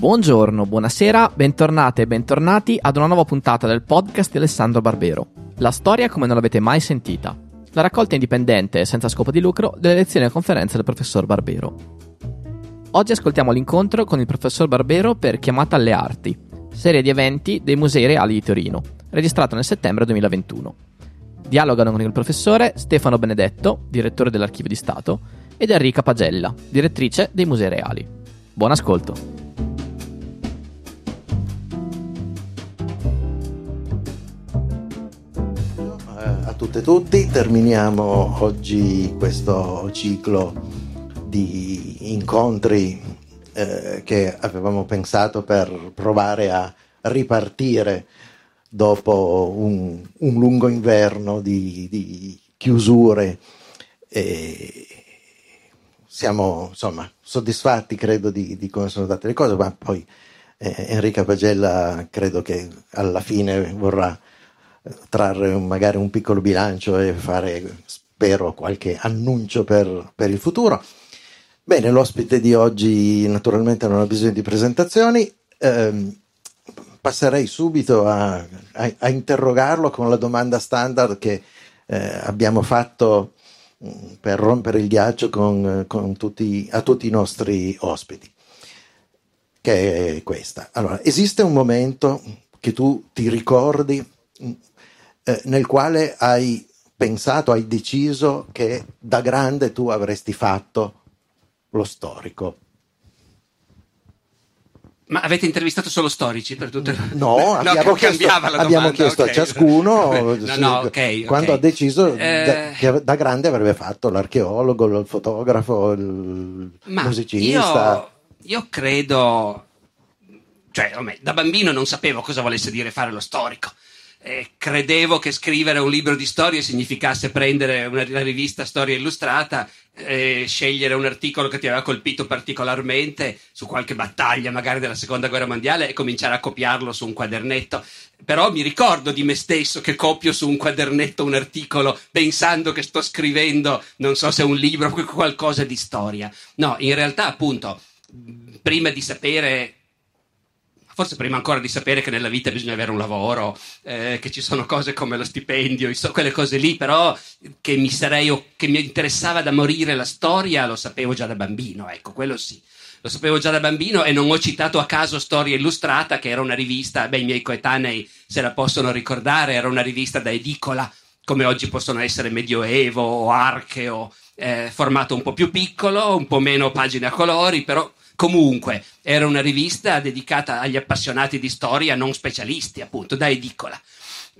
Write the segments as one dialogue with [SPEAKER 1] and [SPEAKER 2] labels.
[SPEAKER 1] Buongiorno, buonasera, bentornate e bentornati ad una nuova puntata del podcast di Alessandro Barbero. La storia come non l'avete mai sentita. La raccolta indipendente e senza scopo di lucro delle lezioni e conferenze del professor Barbero. Oggi ascoltiamo l'incontro con il professor Barbero per Chiamata alle Arti, serie di eventi dei Musei Reali di Torino, registrato nel settembre 2021. Dialogano con il professore Stefano Benedetto, direttore dell'Archivio di Stato, ed Enrica Pagella, direttrice dei Musei Reali. Buon ascolto!
[SPEAKER 2] Tutte e tutti, terminiamo oggi questo ciclo di incontri eh, che avevamo pensato per provare a ripartire dopo un, un lungo inverno di, di chiusure. E siamo insomma soddisfatti, credo, di, di, come sono andate le cose, ma poi eh, Enrica Pagella credo che alla fine vorrà trarre magari un piccolo bilancio e fare, spero, qualche annuncio per, per il futuro. Bene, l'ospite di oggi naturalmente non ha bisogno di presentazioni. Eh, passerei subito a, a, a, interrogarlo con la domanda standard che eh, abbiamo fatto mm, per rompere il ghiaccio con, con tutti, a tutti i nostri ospiti, che è questa. Allora, esiste un momento che tu ti ricordi eh, nel quale hai pensato, hai deciso che da grande tu avresti fatto lo storico.
[SPEAKER 3] Ma avete intervistato solo storici per tutte le
[SPEAKER 2] No, abbiamo, chiesto, abbiamo chiesto okay. a ciascuno no, no, okay, quando okay. ha deciso eh... che da grande avrebbe fatto l'archeologo, il fotografo, il Ma musicista.
[SPEAKER 3] Io, io credo, cioè, da bambino non sapevo cosa volesse dire fare lo storico eh, credevo che scrivere un libro di storie significasse prendere una, una rivista storia illustrata, eh, scegliere un articolo che ti aveva colpito particolarmente su qualche battaglia, magari della seconda guerra mondiale, e cominciare a copiarlo su un quadernetto. Però mi ricordo di me stesso che copio su un quadernetto un articolo pensando che sto scrivendo, non so se un libro o qualcosa di storia. No, in realtà, appunto, prima di sapere forse prima ancora di sapere che nella vita bisogna avere un lavoro, eh, che ci sono cose come lo stipendio, quelle cose lì, però che mi sarei, che mi interessava da morire la storia, lo sapevo già da bambino, ecco, quello sì. Lo sapevo già da bambino e non ho citato a caso Storia Illustrata, che era una rivista, beh, i miei coetanei se la possono ricordare, era una rivista da edicola, come oggi possono essere Medioevo o Archeo, eh, formato un po' più piccolo, un po' meno pagine a colori, però Comunque, era una rivista dedicata agli appassionati di storia non specialisti, appunto, da edicola.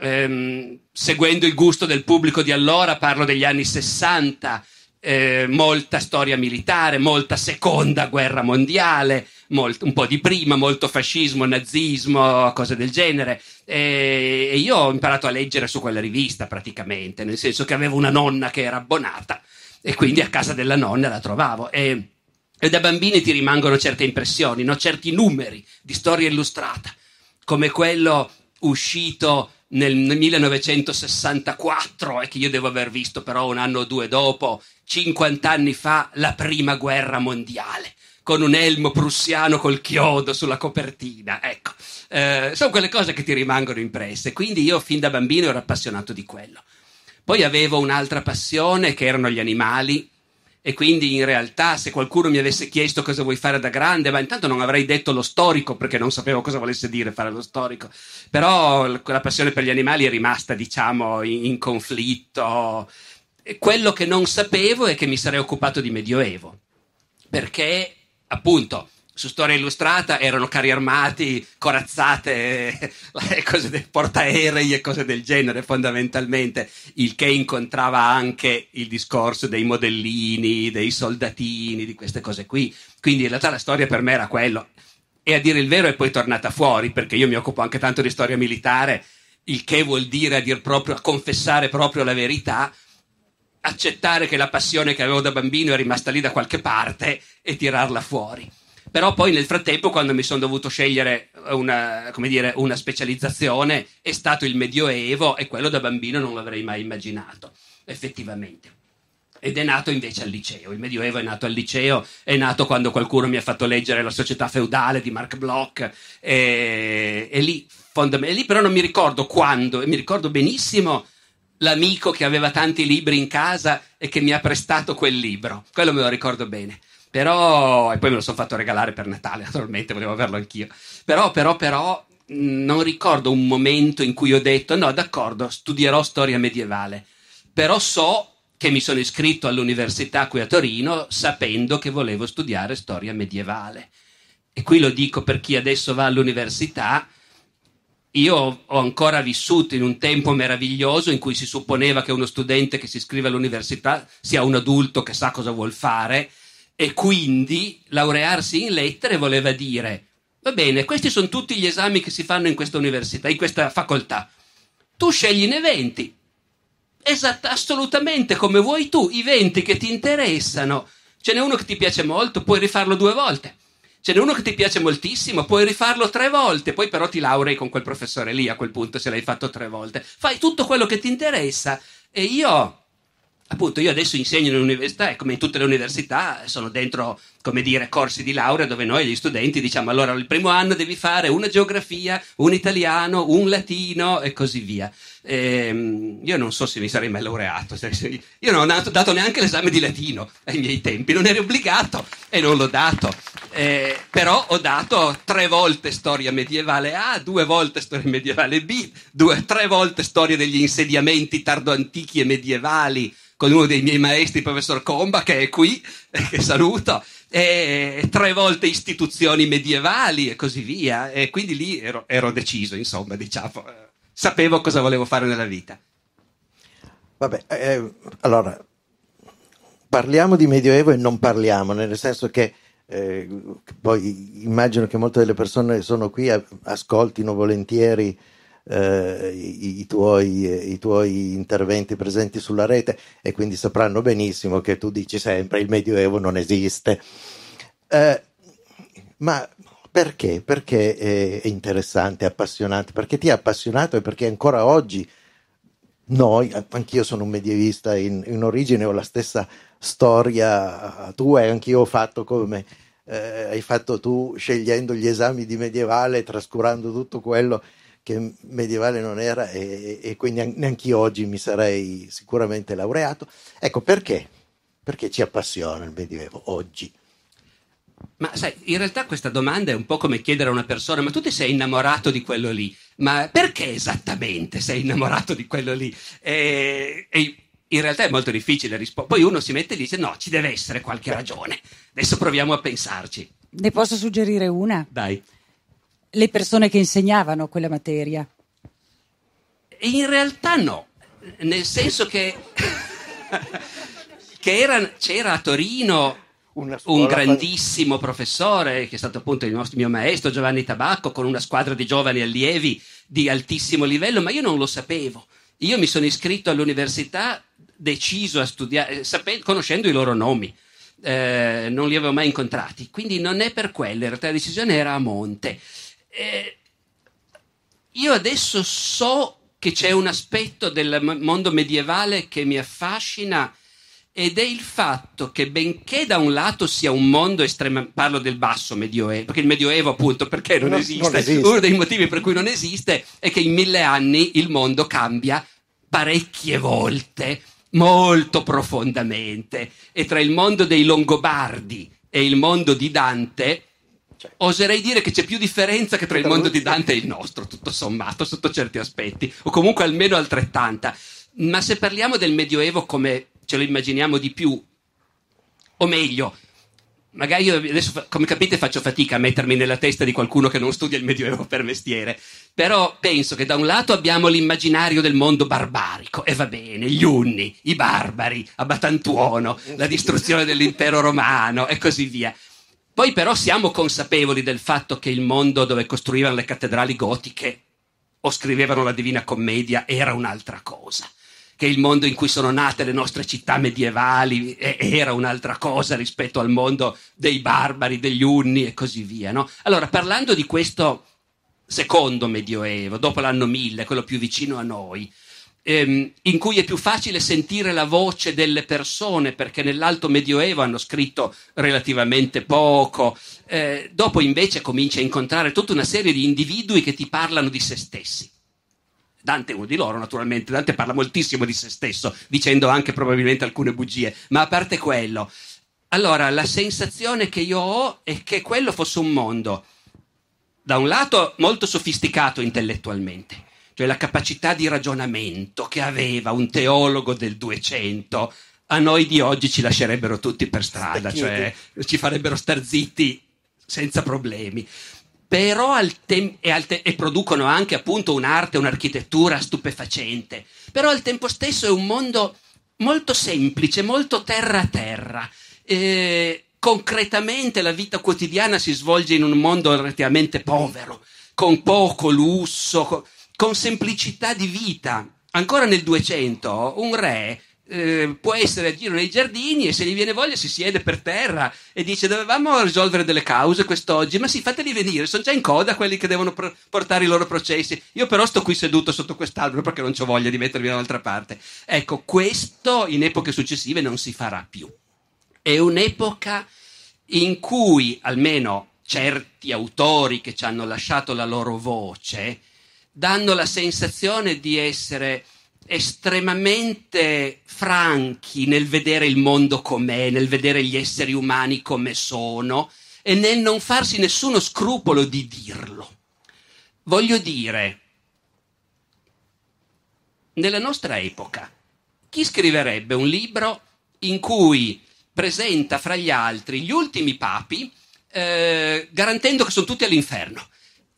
[SPEAKER 3] Ehm, seguendo il gusto del pubblico di allora, parlo degli anni 60, eh, molta storia militare, molta seconda guerra mondiale, molt, un po' di prima, molto fascismo, nazismo, cose del genere. E, e io ho imparato a leggere su quella rivista praticamente, nel senso che avevo una nonna che era abbonata e quindi a casa della nonna la trovavo. E, e da bambini ti rimangono certe impressioni, no? certi numeri di storia illustrata, come quello uscito nel 1964 e che io devo aver visto però un anno o due dopo, 50 anni fa, la prima guerra mondiale, con un elmo prussiano col chiodo sulla copertina. Ecco, eh, sono quelle cose che ti rimangono impresse. Quindi io fin da bambino ero appassionato di quello. Poi avevo un'altra passione che erano gli animali e quindi in realtà se qualcuno mi avesse chiesto cosa vuoi fare da grande, ma intanto non avrei detto lo storico perché non sapevo cosa volesse dire fare lo storico, però la passione per gli animali è rimasta diciamo in, in conflitto. E quello che non sapevo è che mi sarei occupato di Medioevo, perché appunto su Storia Illustrata erano carri armati, corazzate, cose portaerei e cose del genere fondamentalmente, il che incontrava anche il discorso dei modellini, dei soldatini, di queste cose qui. Quindi in realtà la storia per me era quello. E a dire il vero è poi tornata fuori, perché io mi occupo anche tanto di storia militare, il che vuol dire a dir proprio, a confessare proprio la verità, accettare che la passione che avevo da bambino è rimasta lì da qualche parte e tirarla fuori. Però poi nel frattempo, quando mi sono dovuto scegliere una, dire, una, specializzazione, è stato il Medioevo e quello da bambino non l'avrei mai immaginato, effettivamente. ed è nato invece al liceo. Il Medioevo è nato al liceo, è nato quando qualcuno mi ha fatto leggere La società feudale di Mark Bloch, e, e lì, fondam- e lì però non mi ricordo quando, e mi ricordo benissimo l'amico che aveva tanti libri in casa e che mi ha prestato quel libro, quello me lo ricordo bene. Però, e poi me lo sono fatto regalare per Natale, naturalmente, volevo averlo anch'io. Però, però, però, non ricordo un momento in cui ho detto no, d'accordo, studierò storia medievale, però so che mi sono iscritto all'università qui a Torino sapendo che volevo studiare storia medievale. E qui lo dico per chi adesso va all'università. Io ho ancora vissuto in un tempo meraviglioso in cui si supponeva che uno studente che si iscrive all'università sia un adulto che sa cosa vuol fare e quindi laurearsi in lettere voleva dire Va bene, questi sono tutti gli esami che si fanno in questa università, in questa facoltà. Tu scegli ne 20. Esatto, assolutamente come vuoi tu, i 20 che ti interessano. Ce n'è uno che ti piace molto, puoi rifarlo due volte. Ce n'è uno che ti piace moltissimo, puoi rifarlo tre volte, poi però ti laurei con quel professore lì a quel punto se l'hai fatto tre volte. Fai tutto quello che ti interessa e io appunto io adesso insegno in università e come in tutte le università sono dentro come dire corsi di laurea dove noi gli studenti diciamo allora il primo anno devi fare una geografia un italiano un latino e così via. Ehm, io non so se mi sarei mai laureato io non ho dato neanche l'esame di latino ai miei tempi non ero obbligato e non l'ho dato. Eh, però ho dato tre volte storia medievale A due volte storia medievale B due, tre volte storia degli insediamenti tardoantichi e medievali con uno dei miei maestri, il professor Comba, che è qui, che saluto, e tre volte istituzioni medievali e così via. E quindi lì ero, ero deciso, insomma, diciamo, sapevo cosa volevo fare nella vita.
[SPEAKER 2] Vabbè, eh, allora, parliamo di Medioevo e non parliamo, nel senso che eh, poi immagino che molte delle persone che sono qui ascoltino volentieri eh, i, i, tuoi, i, tuoi, interventi presenti sulla rete e quindi sapranno benissimo che tu dici sempre il Medioevo non esiste. Eh, ma perché? Perché è interessante, appassionante? Perché ti ha appassionato e perché ancora oggi noi, anch'io sono un medievista in, in origine, ho la stessa storia tua e anch'io ho fatto come eh, hai fatto tu scegliendo gli esami di medievale, trascurando tutto quello che medievale non era e, e quindi neanche io oggi mi sarei sicuramente laureato. Ecco perché? Perché ci appassiona il Medioevo oggi.
[SPEAKER 3] Ma sai, in realtà questa domanda è un po' come chiedere a una persona, ma tu ti sei innamorato di quello lì? Ma perché esattamente sei innamorato di quello lì? E, e in realtà è molto difficile rispondere. Poi uno si mette e dice, no, ci deve essere qualche ragione. Adesso proviamo a pensarci.
[SPEAKER 4] Ne posso suggerire una?
[SPEAKER 3] Dai
[SPEAKER 4] le persone che insegnavano quella materia?
[SPEAKER 3] In realtà no, nel senso che, che era, c'era a Torino un grandissimo professore che è stato appunto il nostro, mio maestro Giovanni Tabacco con una squadra di giovani allievi di altissimo livello, ma io non lo sapevo. Io mi sono iscritto all'università deciso a studiare, sapendo, conoscendo i loro nomi. Eh, non li avevo mai incontrati, quindi non è per quello, in realtà la decisione era a monte. Eh, io adesso so che c'è un aspetto del mondo medievale che mi affascina ed è il fatto che benché da un lato sia un mondo estremo, parlo del basso medioevo, perché il medioevo appunto perché non, no, esiste? non esiste, uno dei motivi per cui non esiste è che in mille anni il mondo cambia parecchie volte, molto profondamente, e tra il mondo dei Longobardi e il mondo di Dante cioè, oserei dire che c'è più differenza che tra il mondo di Dante e il nostro, tutto sommato, sotto certi aspetti, o comunque almeno altrettanta. Ma se parliamo del Medioevo come ce lo immaginiamo di più, o meglio, magari io adesso, come capite, faccio fatica a mettermi nella testa di qualcuno che non studia il Medioevo per mestiere, però penso che da un lato abbiamo l'immaginario del mondo barbarico, e va bene, gli Unni, i barbari, Abatantuono, la distruzione dell'impero romano e così via. Poi però siamo consapevoli del fatto che il mondo dove costruivano le cattedrali gotiche o scrivevano la Divina Commedia era un'altra cosa che il mondo in cui sono nate le nostre città medievali era un'altra cosa rispetto al mondo dei barbari, degli unni e così via. No? Allora, parlando di questo secondo medioevo, dopo l'anno 1000, quello più vicino a noi, ehm, in cui è più facile sentire la voce delle persone perché nell'alto medioevo hanno scritto relativamente poco, eh, dopo invece cominci a incontrare tutta una serie di individui che ti parlano di se stessi. Dante è uno di loro, naturalmente. Dante parla moltissimo di se stesso, dicendo anche probabilmente alcune bugie. Ma a parte quello, allora la sensazione che io ho è che quello fosse un mondo, da un lato, molto sofisticato intellettualmente, cioè la capacità di ragionamento che aveva un teologo del 200, a noi di oggi ci lascerebbero tutti per strada, cioè ci farebbero star zitti senza problemi. Però al tem- e, al te- e producono anche appunto un'arte, un'architettura stupefacente. Però al tempo stesso è un mondo molto semplice, molto terra a terra. Eh, concretamente la vita quotidiana si svolge in un mondo relativamente povero, con poco lusso, con semplicità di vita. Ancora nel 200 un re eh, può essere a giro nei giardini e se gli viene voglia si siede per terra e dice dovevamo risolvere delle cause quest'oggi, ma sì, fateli venire, sono già in coda quelli che devono pr- portare i loro processi. Io però sto qui seduto sotto quest'albero perché non ho voglia di mettermi da un'altra parte. Ecco, questo in epoche successive non si farà più. È un'epoca in cui almeno certi autori che ci hanno lasciato la loro voce danno la sensazione di essere estremamente franchi nel vedere il mondo com'è, nel vedere gli esseri umani come sono e nel non farsi nessuno scrupolo di dirlo. Voglio dire, nella nostra epoca, chi scriverebbe un libro in cui presenta fra gli altri gli ultimi papi, eh, garantendo che sono tutti all'inferno?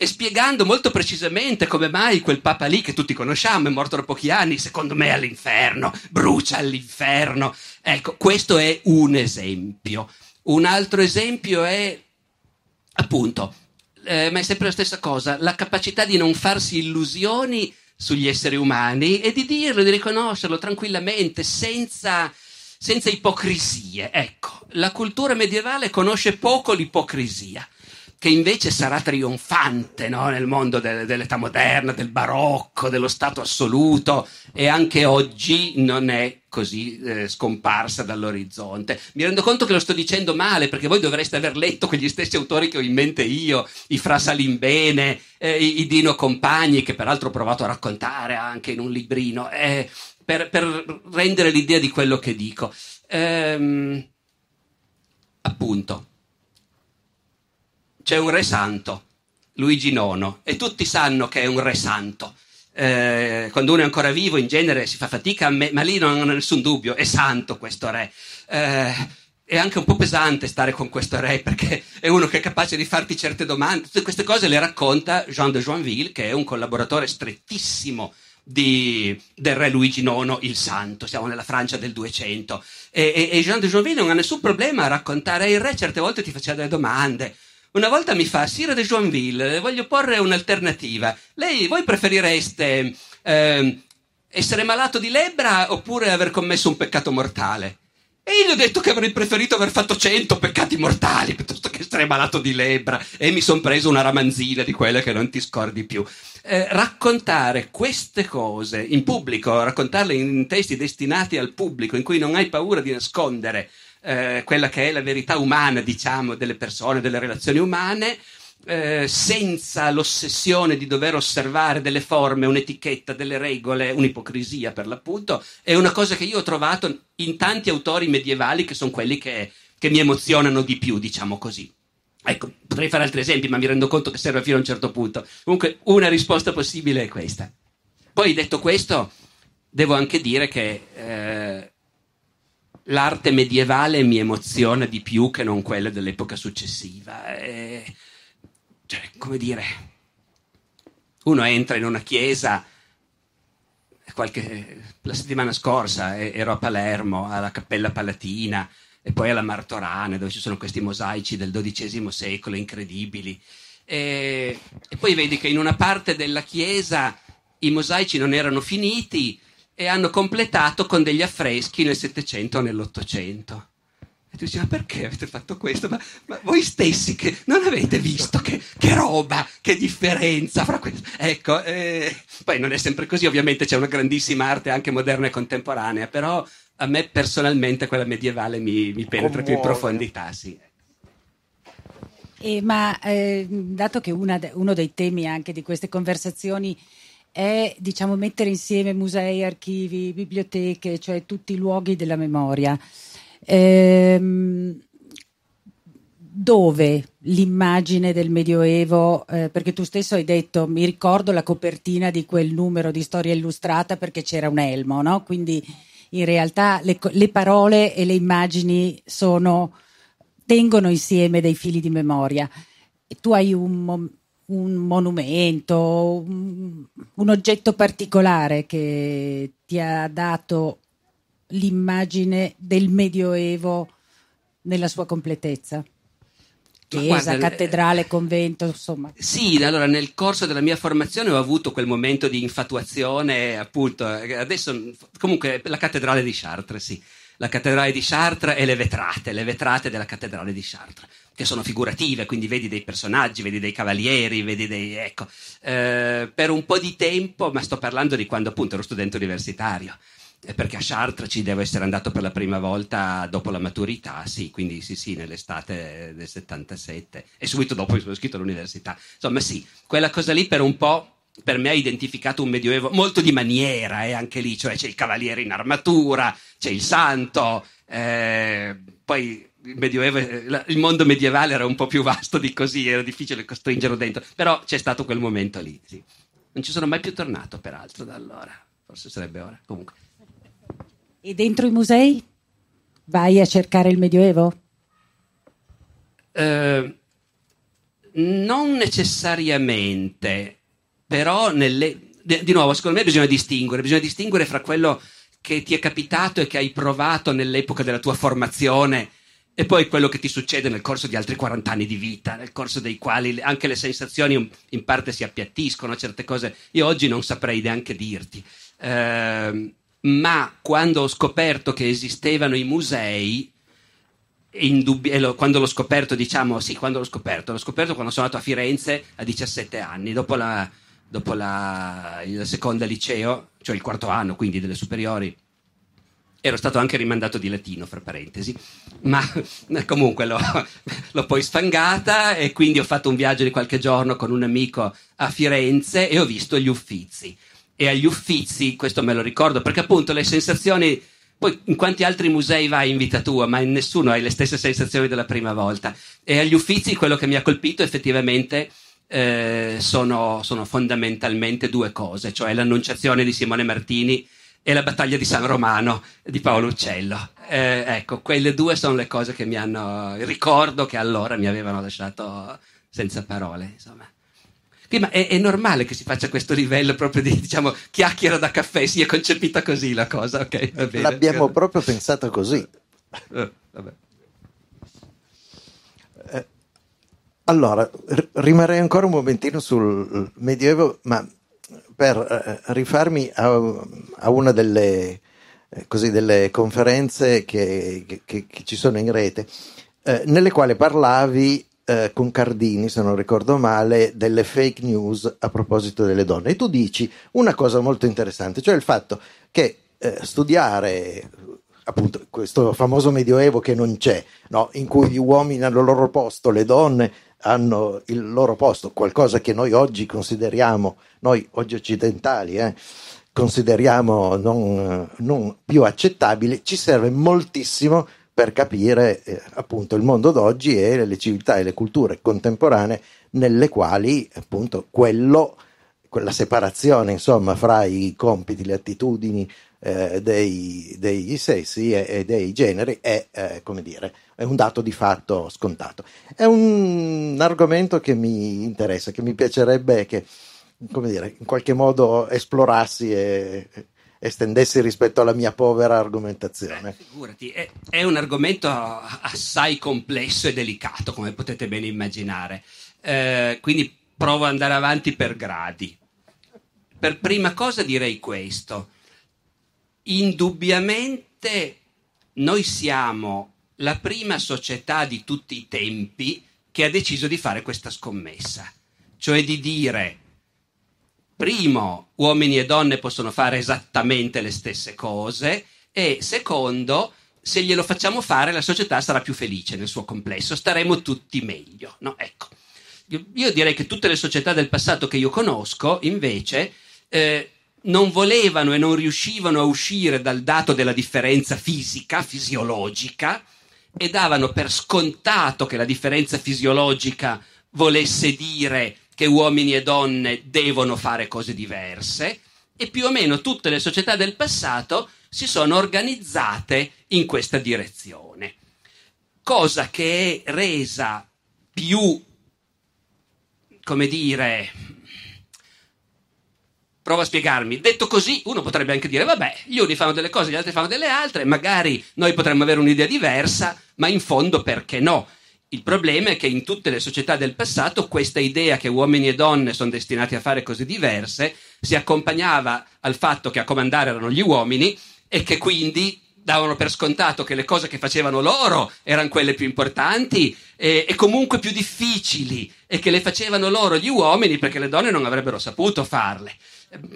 [SPEAKER 3] E spiegando molto precisamente come mai quel Papa lì che tutti conosciamo, è morto da pochi anni, secondo me all'inferno, brucia all'inferno. Ecco, questo è un esempio. Un altro esempio è, appunto, eh, ma è sempre la stessa cosa, la capacità di non farsi illusioni sugli esseri umani e di dirlo, di riconoscerlo tranquillamente, senza, senza ipocrisie. Ecco, la cultura medievale conosce poco l'ipocrisia che invece sarà trionfante no? nel mondo de- dell'età moderna, del barocco, dello Stato assoluto e anche oggi non è così eh, scomparsa dall'orizzonte. Mi rendo conto che lo sto dicendo male perché voi dovreste aver letto quegli stessi autori che ho in mente io, i Fra Salimbene, eh, i, i, Dino Compagni, che peraltro ho provato a raccontare anche in un librino, eh, per, per, rendere l'idea di quello che dico. Ehm, appunto c'è un re santo, Luigi IX, e tutti sanno che è un re santo. Eh, quando uno è ancora vivo, in genere si fa fatica, me- ma lì non ho nessun dubbio, è santo questo re. Eh, è anche un po' pesante stare con questo re perché è uno che è capace di farti certe domande. Tutte queste cose le racconta Jean de Joinville, che è un collaboratore strettissimo di, del re Luigi IX il Santo, siamo nella Francia del 200. E, e, e Jean de Joinville non ha nessun problema a raccontare il re, certe volte ti faceva delle domande. Una volta mi fa, Sire de Joinville, voglio porre un'alternativa. Lei, voi preferireste eh, essere malato di lebbra oppure aver commesso un peccato mortale? E io gli ho detto che avrei preferito aver fatto cento peccati mortali piuttosto che essere malato di lebbra. E mi sono preso una ramanzina di quelle che non ti scordi più. Eh, raccontare queste cose in pubblico, raccontarle in testi destinati al pubblico, in cui non hai paura di nascondere eh, quella che è la verità umana, diciamo, delle persone, delle relazioni umane, eh, senza l'ossessione di dover osservare delle forme, un'etichetta, delle regole, un'ipocrisia per l'appunto, è una cosa che io ho trovato in tanti autori medievali che sono quelli che, che mi emozionano di più, diciamo così. Ecco, potrei fare altri esempi, ma mi rendo conto che serve fino a un certo punto. Comunque, una risposta possibile è questa. Poi, detto questo, devo anche dire che eh, l'arte medievale mi emoziona di più che non quella dell'epoca successiva. E, cioè, come dire, uno entra in una chiesa, qualche, la settimana scorsa ero a Palermo, alla Cappella Palatina e poi alla Martorana, dove ci sono questi mosaici del XII secolo incredibili. E, e poi vedi che in una parte della chiesa i mosaici non erano finiti e hanno completato con degli affreschi nel Settecento o nell'Ottocento. E tu dici, ma perché avete fatto questo? Ma, ma voi stessi che non avete visto che, che roba, che differenza fra questo. Ecco, eh, poi non è sempre così, ovviamente c'è una grandissima arte anche moderna e contemporanea, però a me personalmente quella medievale mi, mi penetra più in profondità, sì.
[SPEAKER 4] Eh, ma eh, dato che una, uno dei temi anche di queste conversazioni è diciamo, mettere insieme musei, archivi, biblioteche, cioè tutti i luoghi della memoria, ehm, dove l'immagine del Medioevo, eh, perché tu stesso hai detto, mi ricordo la copertina di quel numero di storia illustrata perché c'era un elmo, no? quindi in realtà le, le parole e le immagini sono tengono insieme dei fili di memoria. E tu hai un, un monumento, un, un oggetto particolare che ti ha dato l'immagine del Medioevo nella sua completezza. Chiesa, guarda, cattedrale, convento, insomma.
[SPEAKER 3] Sì, allora nel corso della mia formazione ho avuto quel momento di infatuazione, appunto, adesso comunque la cattedrale di Chartres, sì la cattedrale di Chartres e le vetrate, le vetrate della cattedrale di Chartres, che sono figurative, quindi vedi dei personaggi, vedi dei cavalieri, vedi dei... ecco, eh, per un po' di tempo, ma sto parlando di quando appunto ero studente universitario, eh, perché a Chartres ci devo essere andato per la prima volta dopo la maturità, sì, quindi sì, sì, nell'estate del 77 e subito dopo sono iscritto all'università. Insomma, sì, quella cosa lì per un po' per me ha identificato un medioevo molto di maniera, eh, anche lì, cioè c'è il cavaliere in armatura, c'è il santo, eh, poi il, medioevo, eh, il mondo medievale era un po' più vasto di così, era difficile costringerlo dentro, però c'è stato quel momento lì. Sì. Non ci sono mai più tornato, peraltro, da allora. Forse sarebbe ora. Comunque.
[SPEAKER 4] E dentro i musei? Vai a cercare il medioevo?
[SPEAKER 3] Eh, non necessariamente però nelle, di nuovo, secondo me bisogna distinguere, bisogna distinguere fra quello che ti è capitato e che hai provato nell'epoca della tua formazione e poi quello che ti succede nel corso di altri 40 anni di vita, nel corso dei quali anche le sensazioni in parte si appiattiscono, certe cose io oggi non saprei neanche dirti. Eh, ma quando ho scoperto che esistevano i musei, Indubbi- quando l'ho scoperto, diciamo, sì, quando l'ho scoperto, l'ho scoperto quando sono andato a Firenze a 17 anni, dopo la, dopo la, il secondo liceo, cioè il quarto anno quindi delle superiori, ero stato anche rimandato di latino, fra parentesi, ma comunque l'ho, l'ho, poi sfangata e quindi ho fatto un viaggio di qualche giorno con un amico a Firenze e ho visto gli Uffizi. E agli Uffizi, questo me lo ricordo, perché appunto le sensazioni, poi in quanti altri musei vai in vita tua, ma in nessuno hai le stesse sensazioni della prima volta. E agli Uffizi quello che mi ha colpito effettivamente eh, sono, sono, fondamentalmente due cose, cioè l'annunciazione di Simone Martini e la battaglia di San Romano di Paolo Uccello. Eh, ecco, quelle due sono le cose che mi hanno, ricordo che allora mi avevano lasciato senza parole, insomma. ma è, è, normale che si faccia questo livello proprio di diciamo, chiacchiera da caffè, si è concepita così la cosa, ok?
[SPEAKER 2] L'abbiamo proprio pensata così.
[SPEAKER 3] Uh, vabbè.
[SPEAKER 2] Allora, rimarrei ancora un momentino sul Medioevo, ma per eh, rifarmi a, a una delle, eh, così, delle conferenze che, che, che, ci sono in rete, eh, nelle quali parlavi eh, con Cardini, se non ricordo male, delle fake news a proposito delle donne. E tu dici una cosa molto interessante, cioè il fatto che eh, studiare appunto questo famoso medioevo che non c'è, no? in cui gli uomini hanno il loro posto, le donne hanno il loro posto, qualcosa che noi oggi consideriamo, noi oggi occidentali, eh, consideriamo non, non, più accettabile, ci serve moltissimo per capire eh, appunto il mondo d'oggi e le civiltà e le culture contemporanee nelle quali appunto quello, quella separazione insomma fra i compiti, le attitudini eh, dei, dei, sessi e, e, dei generi è, eh, come dire, è un dato di fatto scontato. È un argomento che mi interessa, che mi piacerebbe che, come dire, in qualche modo esplorassi e estendessi rispetto alla mia povera argomentazione.
[SPEAKER 3] Eh, figurati, è, è, un argomento assai complesso e delicato, come potete bene immaginare. Eh, quindi provo ad andare avanti per gradi. Per prima cosa direi questo indubbiamente noi siamo la prima società di tutti i tempi che ha deciso di fare questa scommessa, cioè di dire, primo, uomini e donne possono fare esattamente le stesse cose e secondo, se glielo facciamo fare la società sarà più felice nel suo complesso, staremo tutti meglio. No? Ecco. Io direi che tutte le società del passato che io conosco, invece, eh, non volevano e non riuscivano a uscire dal dato della differenza fisica, fisiologica, e davano per scontato che la differenza fisiologica volesse dire che uomini e donne devono fare cose diverse, e più o meno tutte le società del passato si sono organizzate in questa direzione, cosa che è resa più, come dire, Provo a spiegarmi. Detto così, uno potrebbe anche dire, vabbè, gli uni fanno delle cose, gli altri fanno delle altre, magari noi potremmo avere un'idea diversa, ma in fondo perché no? Il problema è che in tutte le società del passato questa idea che uomini e donne sono destinati a fare cose diverse si accompagnava al fatto che a comandare erano gli uomini e che quindi davano per scontato che le cose che facevano loro erano quelle più importanti e, e, comunque più difficili e che le facevano loro gli uomini perché le donne non avrebbero saputo farle.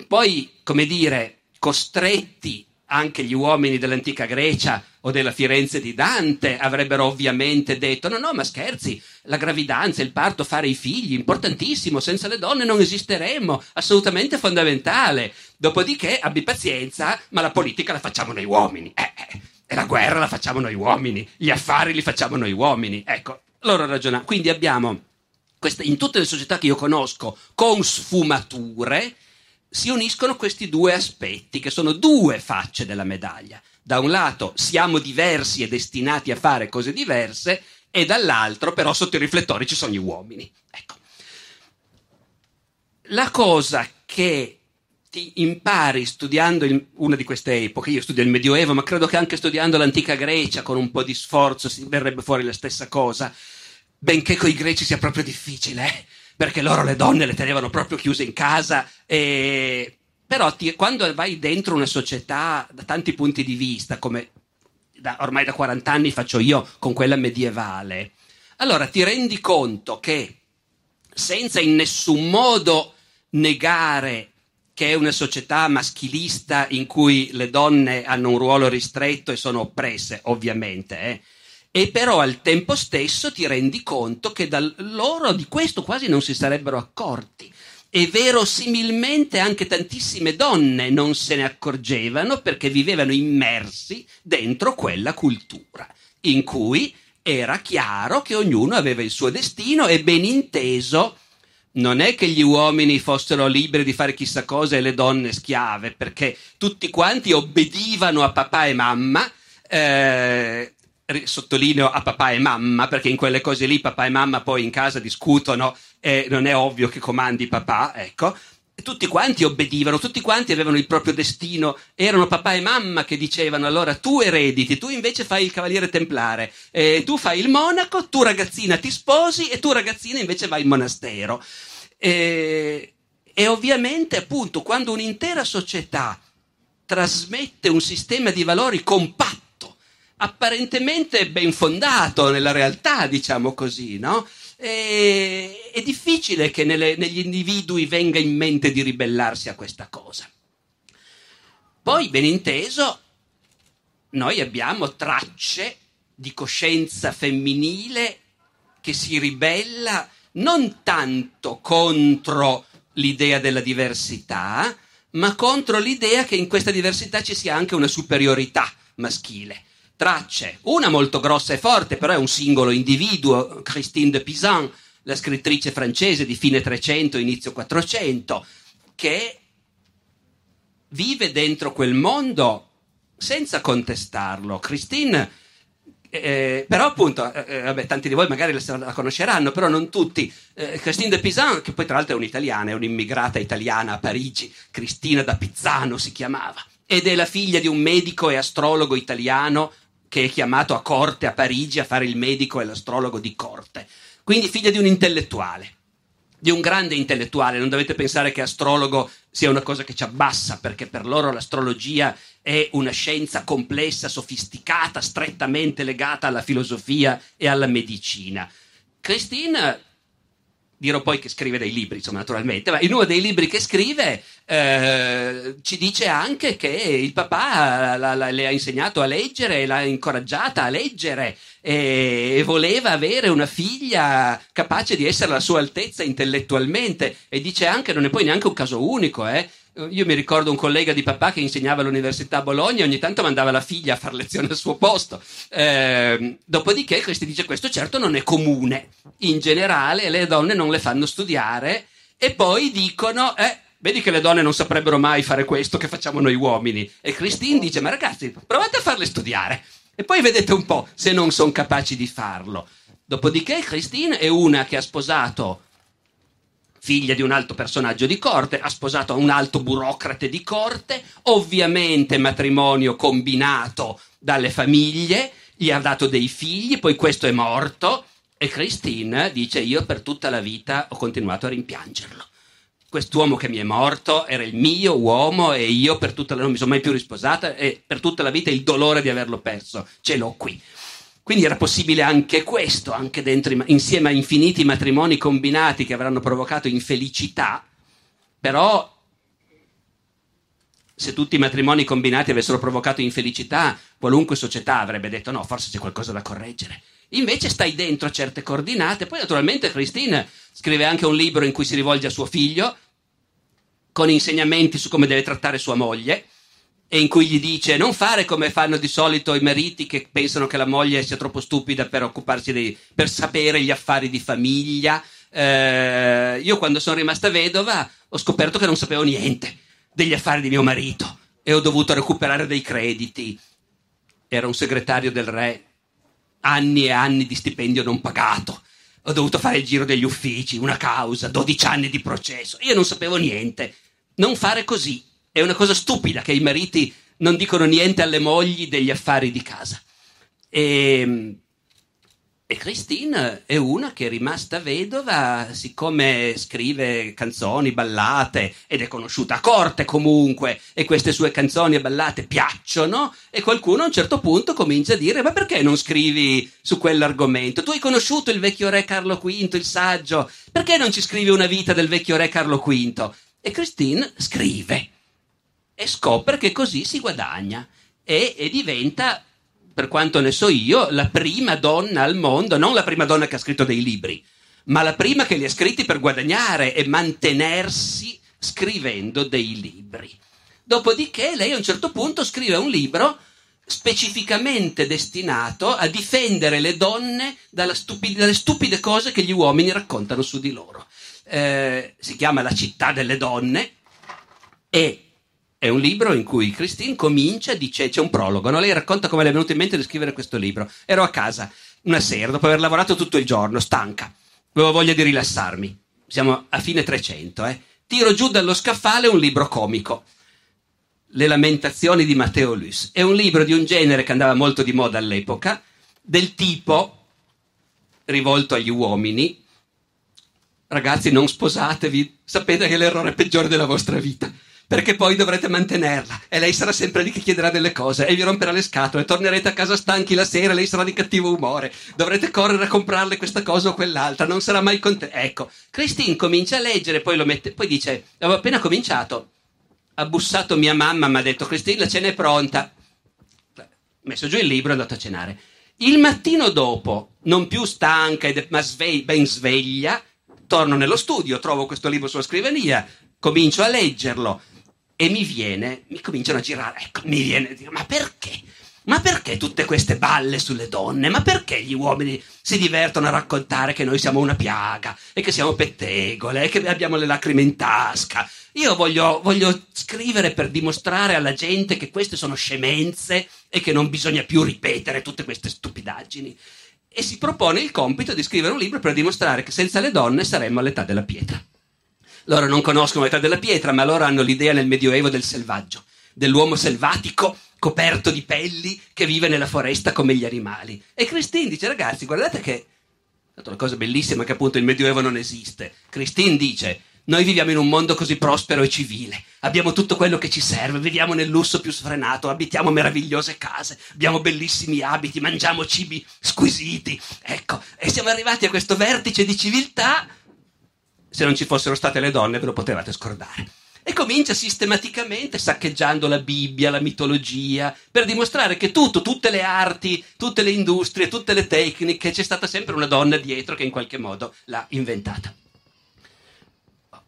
[SPEAKER 3] Poi, come dire, costretti anche gli uomini dell'antica Grecia o della Firenze di Dante avrebbero ovviamente detto no no ma scherzi la gravidanza il parto fare i figli importantissimo senza le donne non esisteremmo assolutamente fondamentale. Dopodiché abbi pazienza ma la politica la facciamo noi uomini. Eh, eh, e la guerra la facciamo noi uomini gli affari li facciamo noi uomini. Ecco loro ragionano quindi abbiamo queste, in tutte le società che io conosco con sfumature si uniscono questi due aspetti, che sono due facce della medaglia. Da un lato siamo diversi e destinati a fare cose diverse, e dall'altro però sotto i riflettori ci sono gli uomini. Ecco. La cosa che ti impari studiando in una di queste epoche, io studio il Medioevo, ma credo che anche studiando l'antica Grecia con un po' di sforzo si verrebbe fuori la stessa cosa, benché con i greci sia proprio difficile, eh? Perché loro le donne le tenevano proprio chiuse in casa. E... Però ti, quando vai dentro una società da tanti punti di vista, come da, ormai da 40 anni faccio io con quella medievale, allora ti rendi conto che senza in nessun modo negare che è una società maschilista in cui le donne hanno un ruolo ristretto e sono oppresse, ovviamente, eh, e però al tempo stesso ti rendi conto che da loro di questo quasi non si sarebbero accorti. E verosimilmente anche tantissime donne non se ne accorgevano perché vivevano immersi dentro quella cultura in cui era chiaro che ognuno aveva il suo destino e ben inteso non è che gli uomini fossero liberi di fare chissà cosa e le donne schiave, perché tutti quanti obbedivano a papà e mamma, eh, sottolineo a papà e mamma, perché in quelle cose lì papà e mamma poi in casa discutono e non è ovvio che comandi papà, ecco. Tutti quanti obbedivano, tutti quanti avevano il proprio destino, erano papà e mamma che dicevano allora tu erediti, tu invece fai il cavaliere templare, eh, tu fai il monaco, tu ragazzina ti sposi e tu ragazzina invece vai in monastero. E, e ovviamente appunto quando un'intera società trasmette un sistema di valori compatto, apparentemente ben fondato nella realtà, diciamo così, no? E, è difficile che nelle, negli individui venga in mente di ribellarsi a questa cosa. Poi, ben inteso, noi abbiamo tracce di coscienza femminile che si ribella non tanto contro l'idea della diversità, ma contro l'idea che in questa diversità ci sia anche una superiorità maschile tracce. Una molto grossa e forte, però è un singolo individuo, Christine de Pisan, la scrittrice francese di fine 300, inizio 400, che vive dentro quel mondo senza contestarlo. Christine, eh, però appunto, eh, eh vabbè, tanti di voi magari la, conosceranno, però non tutti. Eh, Christine de Pisan, che poi tra l'altro è un'italiana, è un'immigrata italiana a Parigi, Cristina da Pizzano si chiamava, ed è la figlia di un medico e astrologo italiano che è chiamato a corte a Parigi a fare il medico e l'astrologo di corte, quindi figlia di un intellettuale. di un grande intellettuale. Non dovete pensare che astrologo sia una cosa che ci abbassa, perché per loro l'astrologia è una scienza complessa, sofisticata, strettamente legata alla filosofia e alla medicina. Christine dirò poi che scrive dei libri, insomma, naturalmente, ma in uno dei libri che scrive eh, ci dice anche che il papà la, la, le ha insegnato a leggere, l'ha incoraggiata a leggere e, e, voleva avere una figlia capace di essere alla sua altezza intellettualmente e dice anche, non è poi neanche un caso unico, eh, io mi ricordo un collega di papà che insegnava all'università a Bologna e ogni tanto mandava la figlia a fare lezione al suo posto. Eh, dopodiché questi dice questo certo non è comune. In generale le donne non le fanno studiare e poi dicono eh, vedi che le donne non saprebbero mai fare questo che facciamo noi uomini. E Christine dice ma ragazzi provate a farle studiare e poi vedete un po' se non sono capaci di farlo. Dopodiché Christine è una che ha sposato figlia di un alto personaggio di corte, ha sposato un alto burocrate di corte, ovviamente matrimonio combinato dalle famiglie, gli ha dato dei figli, poi questo è morto e Christine dice io per tutta la vita ho continuato a rimpiangerlo. Quest'uomo che mi è morto era il mio uomo e io per tutta la non mi sono mai più risposata e per tutta la vita il dolore di averlo perso ce l'ho qui. Quindi era possibile anche questo, anche dentro, insieme a infiniti matrimoni combinati che avranno provocato infelicità, però se tutti i matrimoni combinati avessero provocato infelicità, qualunque società avrebbe detto no, forse c'è qualcosa da correggere. Invece stai dentro certe coordinate. Poi naturalmente Christine scrive anche un libro in cui si rivolge a suo figlio, con insegnamenti su come deve trattare sua moglie e in cui gli dice non fare come fanno di solito i mariti che pensano che la moglie sia troppo stupida per occuparsi dei, per sapere gli affari di famiglia. Eh, io quando sono rimasta vedova ho scoperto che non sapevo niente degli affari di mio marito e ho dovuto recuperare dei crediti. Era un segretario del re, anni e anni di stipendio non pagato. Ho dovuto fare il giro degli uffici, una causa, 12 anni di processo. Io non sapevo niente. Non fare così è una cosa stupida che i mariti non dicono niente alle mogli degli affari di casa. E, e Christine è una che è rimasta vedova, siccome scrive canzoni, ballate, ed è conosciuta a corte comunque, e queste sue canzoni e ballate piacciono, e qualcuno a un certo punto comincia a dire: Ma perché non scrivi su quell'argomento? Tu hai conosciuto il vecchio re Carlo V, il saggio, perché non ci scrivi una vita del vecchio re Carlo V? E Christine scrive e scopre che così si guadagna e, e diventa, per quanto ne so io, la prima donna al mondo, non la prima donna che ha scritto dei libri, ma la prima che li ha scritti per guadagnare e mantenersi scrivendo dei libri. Dopodiché lei a un certo punto scrive un libro specificamente destinato a difendere le donne stupide, dalle stupide cose che gli uomini raccontano su di loro. Eh, si chiama La città delle donne e è un libro in cui Christine comincia, dice, c'è un prologo, no? lei racconta come le è venuto in mente di scrivere questo libro. Ero a casa una sera, dopo aver lavorato tutto il giorno, stanca, avevo voglia di rilassarmi. Siamo a fine 300, eh? Tiro giù dallo scaffale un libro comico. Le lamentazioni di Matteo Luis. È un libro di un genere che andava molto di moda all'epoca, del tipo rivolto agli uomini. Ragazzi, non sposatevi, sapete che è l'errore peggiore della vostra vita perché poi dovrete mantenerla. E lei sarà sempre lì che chiederà delle cose. E vi romperà le scatole, tornerete a casa stanchi la sera, lei sarà di cattivo umore, dovrete correre a comprarle questa cosa o quell'altra, non sarà mai contenta. Ecco, Christine comincia a leggere, poi mette, poi dice, avevo appena cominciato, ha bussato mia mamma, mi ha detto Christine la cena è pronta, messo giù il libro e è andato a cenare. Il mattino dopo, non più stanca ma sve- ben sveglia, torno nello studio, trovo questo libro sulla scrivania, comincio a leggerlo e mi viene, mi cominciano a girare, ecco, mi viene a dire, ma perché? Ma perché tutte queste balle sulle donne? Ma perché gli uomini si divertono a raccontare che noi siamo una piaga e che siamo pettegole e che abbiamo le lacrime in tasca? Io voglio, voglio scrivere per dimostrare alla gente che queste sono scemenze e che non bisogna più ripetere tutte queste stupidaggini. E si propone il compito di scrivere un libro per dimostrare che senza le donne saremmo all'età della pietra. Loro non conoscono l'età della pietra, ma loro hanno l'idea nel Medioevo del selvaggio, dell'uomo selvatico coperto di pelli che vive nella foresta come gli animali. E Christine dice, ragazzi, guardate che una cosa bellissima che appunto il Medioevo non esiste. Christine dice noi viviamo in un mondo così prospero e civile, abbiamo tutto quello che ci serve, viviamo nel lusso più sfrenato, abitiamo meravigliose case, abbiamo bellissimi abiti, mangiamo cibi squisiti, ecco, e siamo arrivati a questo vertice di civiltà. Se non ci fossero state le donne ve lo potevate scordare. E comincia sistematicamente saccheggiando la Bibbia, la mitologia, per dimostrare che tutto, tutte le arti, tutte le industrie, tutte le tecniche, c'è stata sempre una donna dietro che in qualche modo l'ha inventata.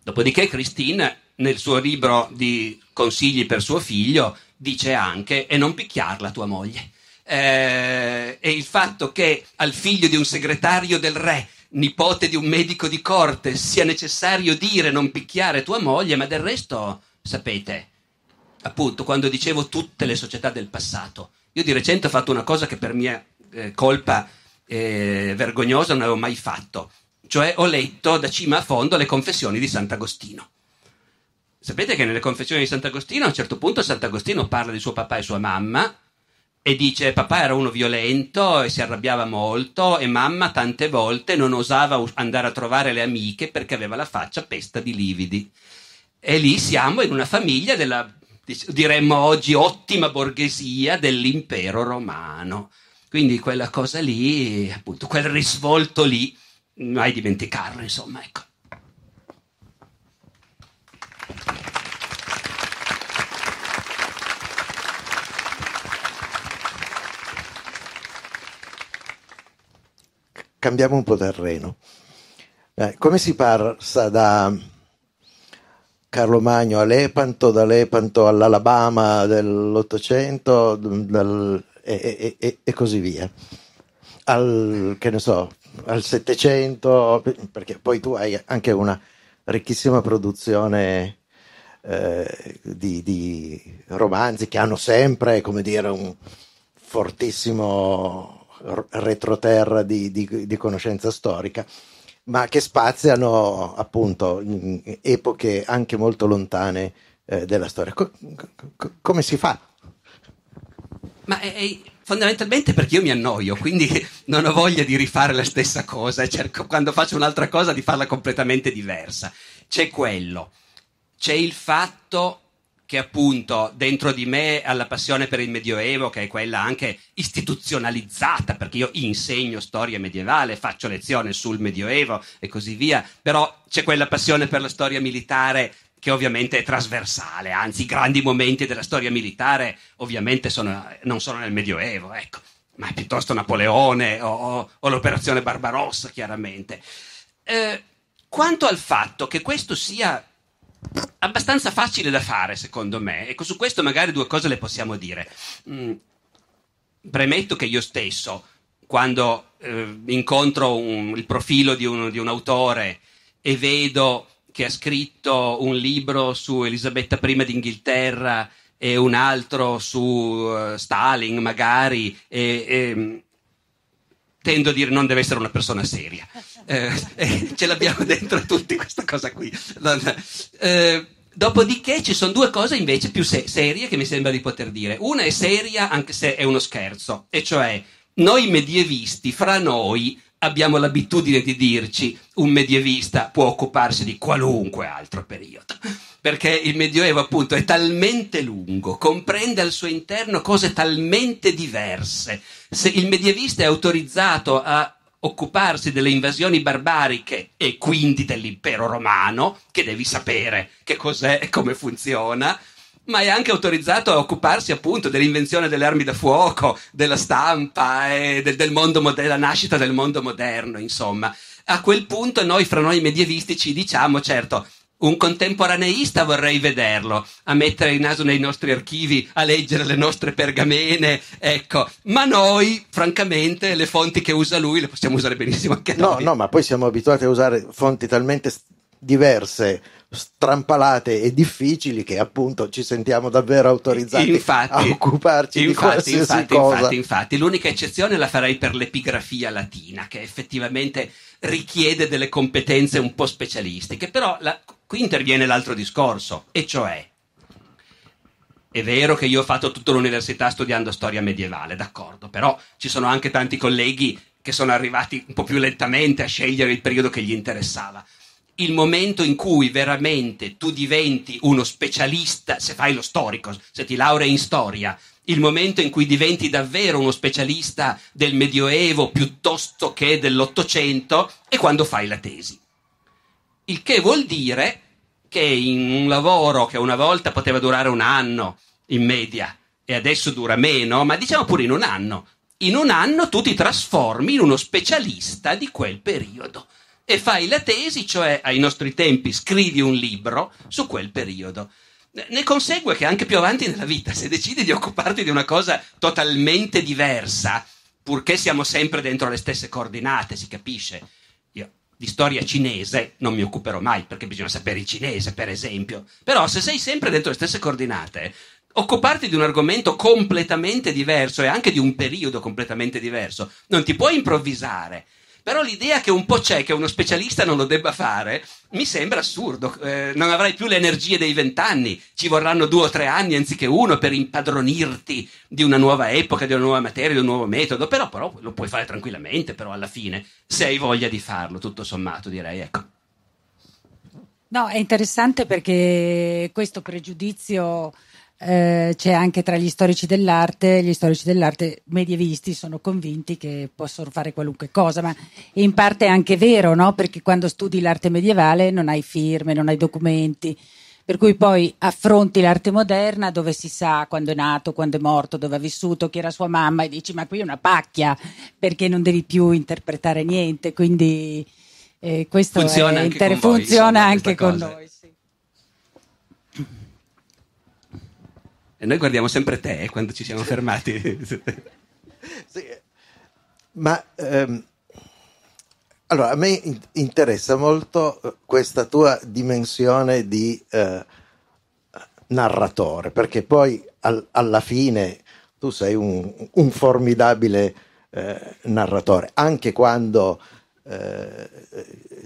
[SPEAKER 3] Dopodiché Christine, nel suo libro di consigli per suo figlio, dice anche e non picchiarla tua moglie. Eh, e il fatto che al figlio di un segretario del re, nipote di un medico di corte, sia necessario dire non picchiare tua moglie, ma del resto, sapete, appunto, quando dicevo tutte le società del passato, io di recente ho fatto una cosa che per mia eh, colpa eh, vergognosa non avevo mai fatto cioè ho letto da cima a fondo le confessioni di Sant'Agostino. Sapete che nelle confessioni di Sant'Agostino a un certo punto Sant'Agostino parla di suo papà e sua mamma e dice papà era uno violento e si arrabbiava molto e mamma tante volte non osava andare a trovare le amiche perché aveva la faccia pesta di lividi. E lì siamo in una famiglia della, diremmo oggi, ottima borghesia dell'impero romano. Quindi quella cosa lì, appunto, quel risvolto lì mai dimenticarlo, insomma, ecco.
[SPEAKER 2] Cambiamo un po' terreno. Eh, come si passa da Carlo Magno a Lepanto, da Lepanto all'Alabama dell'Ottocento e, e, e, e così via? Al, che ne so, al Settecento, perché poi tu hai anche una ricchissima produzione eh, di, di, romanzi che hanno sempre, come dire, un fortissimo retroterra di, di, di conoscenza storica, ma che spaziano appunto in epoche anche molto lontane eh, della storia. Co- co- come si fa?
[SPEAKER 3] Ma è, è fondamentalmente perché io mi annoio, quindi non ho voglia di rifare la stessa cosa cerco quando faccio un'altra cosa di farla completamente diversa. C'è quello, c'è il fatto che appunto dentro di me ha la passione per il Medioevo, che è quella anche istituzionalizzata, perché io insegno storia medievale, faccio lezione sul Medioevo e così via, però c'è quella passione per la storia militare che ovviamente è trasversale, anzi i grandi momenti della storia militare ovviamente sono, non sono nel Medioevo, ecco, ma piuttosto Napoleone o, o, o l'operazione Barbarossa, chiaramente. Eh, quanto al fatto che questo sia abbastanza facile da fare, secondo me, ecco, su questo magari due cose le possiamo dire. Mm, premetto che io stesso, quando eh, incontro un, il profilo di un, di un autore e vedo che ha scritto un libro su Elisabetta I d'Inghilterra e un altro su uh, Stalin magari e, e, tendo a dire non deve essere una persona seria. Eh, eh, ce l'abbiamo dentro tutti questa cosa qui. Eh, dopodiché ci sono due cose invece più se- serie che mi sembra di poter dire. Una è seria anche se è uno scherzo e cioè noi medievisti fra noi abbiamo l'abitudine di dirci un medievista può occuparsi di qualunque altro periodo, perché il Medioevo appunto è talmente lungo, comprende al suo interno cose talmente diverse. Se il medievista è autorizzato a occuparsi delle invasioni barbariche e quindi dell'impero romano, che devi sapere che cos'è e come funziona, ma è anche autorizzato a occuparsi appunto dell'invenzione delle armi da fuoco, della stampa e del, del mondo della nascita del mondo moderno, insomma. A quel punto noi fra noi medievisti ci diciamo, certo, un contemporaneista vorrei vederlo, a mettere il naso nei nostri archivi, a leggere le nostre pergamene, ecco. Ma noi, francamente, le fonti che usa lui le possiamo usare benissimo anche noi.
[SPEAKER 2] No, no, ma poi siamo abituati a usare fonti talmente diverse strampalate e difficili che appunto ci sentiamo davvero autorizzati infatti, a occuparci infatti, di qualsiasi
[SPEAKER 3] infatti,
[SPEAKER 2] cosa.
[SPEAKER 3] Infatti, infatti, l'unica eccezione la farei per l'epigrafia latina, che effettivamente richiede delle competenze un po' specialistiche, però la, qui interviene l'altro discorso, e cioè è vero che io ho fatto tutta l'università studiando storia medievale, d'accordo, però ci sono anche tanti colleghi che sono arrivati un po' più lentamente a scegliere il periodo che gli interessava. Il momento in cui veramente tu diventi uno specialista, se fai lo storico, se ti laurei in storia, il momento in cui diventi davvero uno specialista del Medioevo piuttosto che dell'Ottocento è quando fai la tesi. Il che vuol dire che in un lavoro che una volta poteva durare un anno in media e adesso dura meno, ma diciamo pure in un anno, in un anno tu ti trasformi in uno specialista di quel periodo e fai la tesi, cioè ai nostri tempi scrivi un libro su quel periodo. Ne consegue che anche più avanti nella vita, se decidi di occuparti di una cosa totalmente diversa, purché siamo sempre dentro le stesse coordinate, si capisce. Io di storia cinese non mi occuperò mai, perché bisogna sapere il cinese, per esempio. Però se sei sempre dentro le stesse coordinate, occuparti di un argomento completamente diverso e anche di un periodo completamente diverso, non ti puoi improvvisare. Però l'idea che un po' c'è che uno specialista non lo debba fare mi sembra assurdo. Eh, non avrai più le energie dei vent'anni, ci vorranno due o tre anni anziché uno per impadronirti di una nuova epoca, di una nuova materia, di un nuovo metodo. Però, però lo puoi fare tranquillamente, però alla fine, se hai voglia di farlo, tutto sommato, direi. Ecco.
[SPEAKER 4] No, è interessante perché questo pregiudizio eh, c'è anche tra gli storici dell'arte, gli storici dell'arte medievisti sono convinti che possono fare qualunque cosa, ma in parte è anche vero, no? perché quando studi l'arte medievale non hai firme, non hai documenti, per cui poi affronti l'arte moderna dove si sa quando è nato, quando è morto, dove ha vissuto, chi era sua mamma e dici ma qui è una pacchia perché non devi più interpretare niente, quindi eh, questo
[SPEAKER 3] funziona
[SPEAKER 4] è
[SPEAKER 3] anche
[SPEAKER 4] inter-
[SPEAKER 3] con voi,
[SPEAKER 4] funziona
[SPEAKER 3] insomma,
[SPEAKER 4] anche con noi.
[SPEAKER 3] E noi guardiamo sempre te eh, quando ci siamo fermati.
[SPEAKER 2] Sì, ma ehm, allora a me in- interessa molto eh, questa tua dimensione di eh, narratore, perché poi al- alla fine tu sei un, un formidabile eh, narratore, anche quando eh,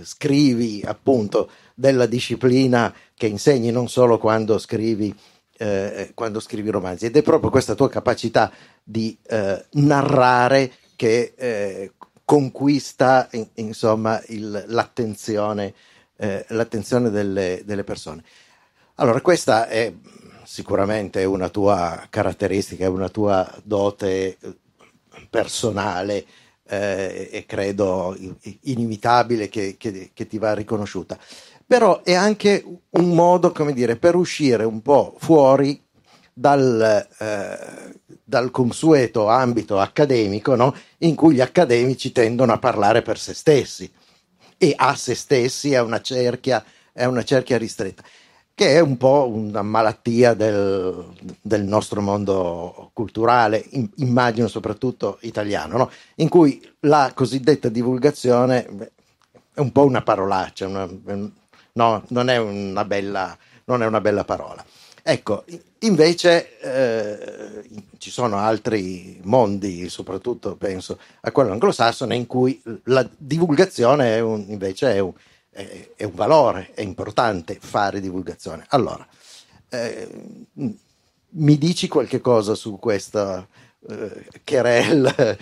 [SPEAKER 2] scrivi appunto della disciplina che insegni, non solo quando scrivi eh, quando scrivi romanzi ed è proprio questa tua capacità di eh, narrare che eh, conquista in- insomma il- l'attenzione, eh, l'attenzione delle, delle persone. Allora, questa è sicuramente una tua caratteristica, una tua dote eh, personale eh, e credo in- inimitabile che, che- che ti va riconosciuta però è anche un modo, come dire, per uscire un po' fuori dal, eh, dal consueto ambito accademico, no? in cui gli accademici tendono a parlare per se stessi e a se stessi, a una cerchia, a una cerchia ristretta, che è un po' una malattia del, del nostro mondo culturale, in- immagino soprattutto italiano, no? in cui la cosiddetta divulgazione è un po' una parolaccia, una- no, non è una bella, è una bella parola. Ecco, invece eh, ci sono altri mondi, soprattutto penso a quello anglosassone, in cui la divulgazione è un, invece è un, è- è un valore, è importante fare divulgazione. Allora, eh, mi dici qualche cosa su questa eh, querelle?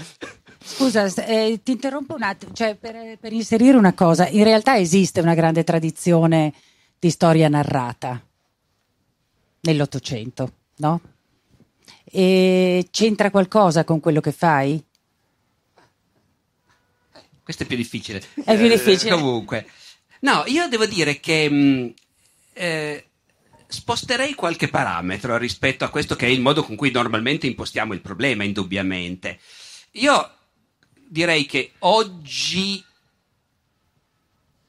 [SPEAKER 4] Scusa, eh, ti interrompo un attimo, cioè per, per inserire una cosa, in realtà esiste una grande tradizione di storia narrata nell'Ottocento, no? E c'entra qualcosa con quello che fai?
[SPEAKER 3] Questo è più difficile.
[SPEAKER 4] È più
[SPEAKER 3] Eh,
[SPEAKER 4] difficile.
[SPEAKER 3] comunque, no, io devo dire che mh, eh, sposterei qualche parametro rispetto a questo che è il modo con cui normalmente impostiamo il problema, indubbiamente. Io direi che oggi.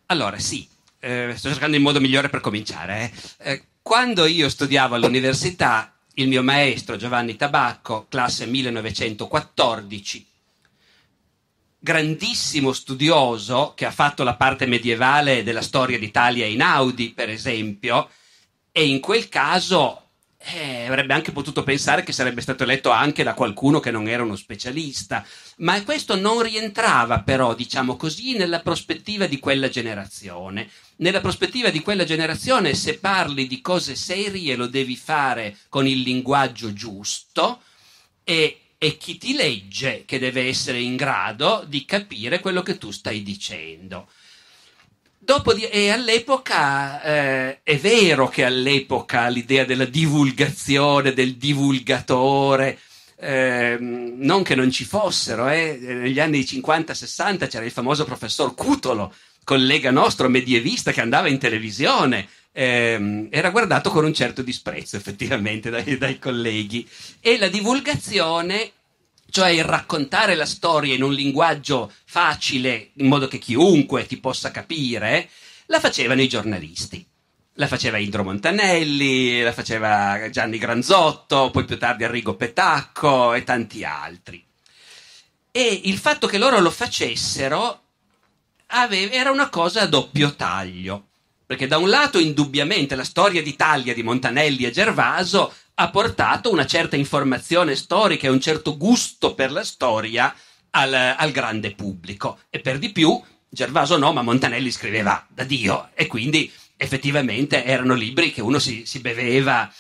[SPEAKER 3] Allora, sì, eh, sto cercando il modo migliore per cominciare. eh. Eh, quando io studiavo all'università, il mio maestro Giovanni Tabacco, classe 1914, grandissimo studioso che ha fatto la parte medievale della storia d'Italia in Audi, per esempio, e in quel caso eh, avrebbe anche potuto pensare che sarebbe stato eletto anche da qualcuno che non era uno specialista, ma questo non rientrava però, diciamo così, nella prospettiva di quella generazione. Nella prospettiva di quella generazione, se parli di cose serie, lo devi fare con il linguaggio giusto e è chi ti legge che deve essere in grado di capire quello che tu stai dicendo. Di, e all'epoca eh, è vero che all'epoca l'idea della divulgazione, del divulgatore, eh, non che non ci fossero, eh, negli anni 50-60 c'era il famoso professor Cutolo, collega nostro medievista che andava in televisione ehm, era guardato con un certo disprezzo effettivamente dai, dai colleghi. E la divulgazione cioè il raccontare la storia in un linguaggio facile, in modo che chiunque ti possa capire, la facevano i giornalisti. La faceva Indro Montanelli, la faceva Gianni Granzotto, poi più tardi Arrigo Petacco e tanti altri. E il fatto che loro lo facessero aveva, era una cosa a doppio taglio. Perché da un lato, indubbiamente, la storia d'Italia di Montanelli e Gervaso ha portato una certa informazione storica e un certo gusto per la storia al, al grande pubblico. E per di più, Gervaso no, ma Montanelli scriveva da Dio. E quindi effettivamente erano libri che uno si, si beveva.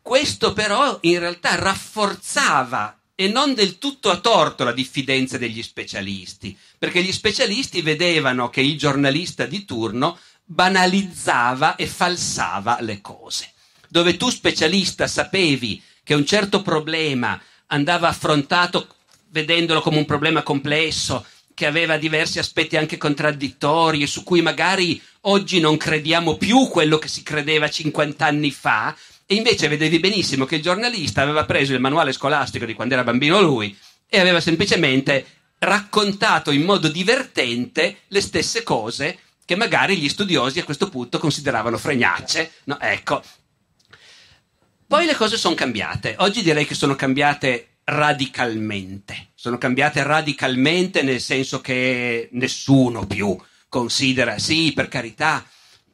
[SPEAKER 3] Questo però in realtà rafforzava e non del tutto a torto la diffidenza degli specialisti, perché gli specialisti vedevano che il giornalista di turno banalizzava e falsava le cose. Dove tu specialista sapevi che un certo problema andava affrontato vedendolo come un problema complesso, che aveva diversi aspetti anche contraddittori e su cui magari oggi non crediamo più quello che si credeva 50 anni fa, e invece vedevi benissimo che il giornalista aveva preso il manuale scolastico di quando era bambino lui e aveva semplicemente raccontato in modo divertente le stesse cose che magari gli studiosi a questo punto consideravano fregnacce. No, ecco. Poi le cose sono cambiate. Oggi direi che sono cambiate radicalmente. Sono cambiate radicalmente nel senso che nessuno più considera, sì, per carità,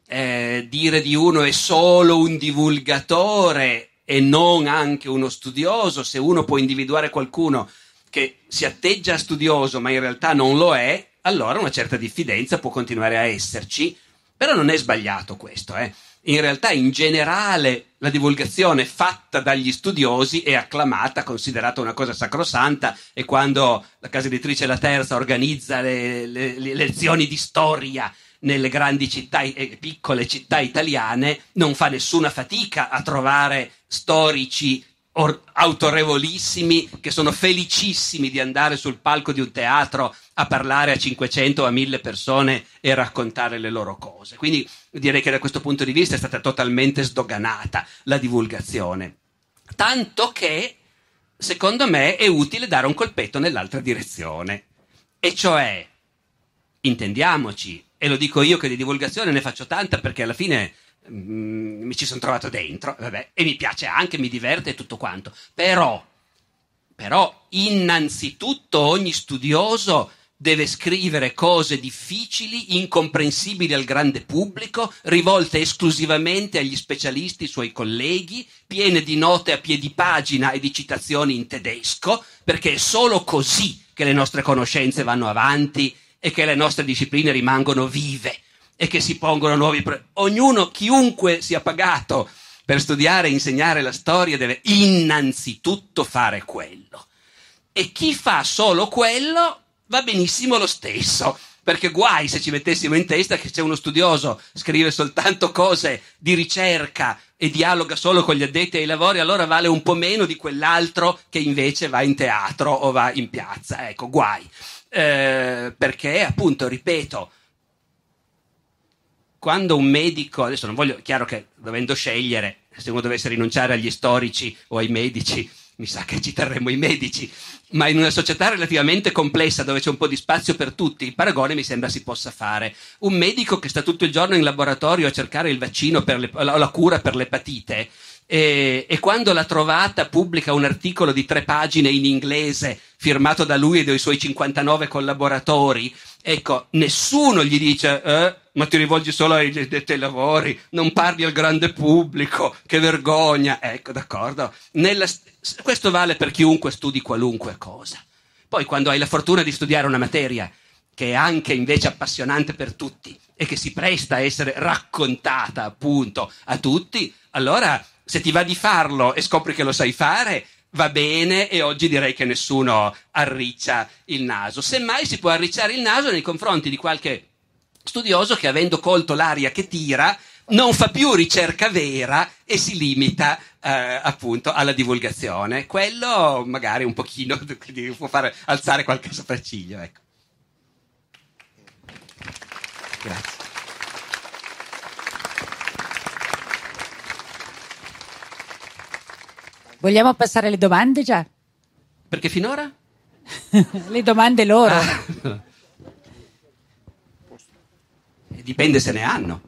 [SPEAKER 3] eh, dire di uno è solo un divulgatore e non anche uno studioso, se uno può individuare qualcuno che si atteggia studioso ma in realtà non lo è, allora una certa diffidenza può continuare a esserci, però non è sbagliato questo. Eh. In realtà, in generale, la divulgazione fatta dagli studiosi è acclamata, considerata una cosa sacrosanta e quando la casa editrice La Terza organizza le, le, le lezioni di storia nelle grandi città e piccole città italiane, non fa nessuna fatica a trovare storici or- autorevolissimi che sono felicissimi di andare sul palco di un teatro a parlare a 500 o a 1000 persone e raccontare le loro cose. Quindi direi che da questo punto di vista è stata totalmente sdoganata la divulgazione. Tanto che, secondo me, è utile dare un colpetto nell'altra direzione. E cioè, intendiamoci, e lo dico io che di divulgazione ne faccio tanta perché alla fine Mm, mi ci sono trovato dentro, vabbè, e mi piace anche, mi diverte e tutto quanto. Però, però, innanzitutto ogni studioso deve scrivere cose difficili, incomprensibili al grande pubblico, rivolte esclusivamente agli specialisti suoi colleghi, piene di note a piedi pagina e di citazioni in tedesco, perché è solo così che le nostre conoscenze vanno avanti e che le nostre discipline rimangono vive e che si pongono nuovi problemi. Ognuno, chiunque sia pagato per studiare e insegnare la storia deve innanzitutto fare quello. E chi fa solo quello va benissimo lo stesso. Perché guai se ci mettessimo in testa che c'è uno studioso, scrive soltanto cose di ricerca e dialoga solo con gli addetti ai lavori, allora vale un po' meno di quell'altro che invece va in teatro o va in piazza. Ecco, guai. Eh, perché appunto, ripeto, quando un medico, adesso non voglio, chiaro che dovendo scegliere, se uno dovesse rinunciare agli storici o ai medici, mi sa che ci terremmo i medici, ma in una società relativamente complessa dove c'è un po' di spazio per tutti, il paragone mi sembra si possa fare. Un medico che sta tutto il giorno in laboratorio a cercare il vaccino la, la cura per l'epatite e, e, quando l'ha trovata pubblica un articolo di tre pagine in inglese firmato da lui e dai suoi 59 collaboratori, ecco, nessuno gli dice eh, ma ti rivolgi solo ai detti lavori, non parli al grande pubblico, che vergogna. Ecco, d'accordo. Nella, questo vale per chiunque studi qualunque cosa. Poi quando hai la fortuna di studiare una materia che è anche invece appassionante per tutti e che si presta a essere raccontata appunto a tutti, allora se ti va di farlo e scopri che lo sai fare, va bene e oggi direi che nessuno arriccia il naso. Semmai si può arricciare il naso nei confronti di qualche studioso che avendo colto l'aria che tira non fa più ricerca vera e si limita eh, appunto alla divulgazione. Quello magari un pochino può fare alzare qualche sopracciglio. Ecco. Grazie.
[SPEAKER 4] Vogliamo passare alle domande già?
[SPEAKER 3] Perché finora?
[SPEAKER 4] Le domande loro. Ah.
[SPEAKER 3] Dipende se ne hanno.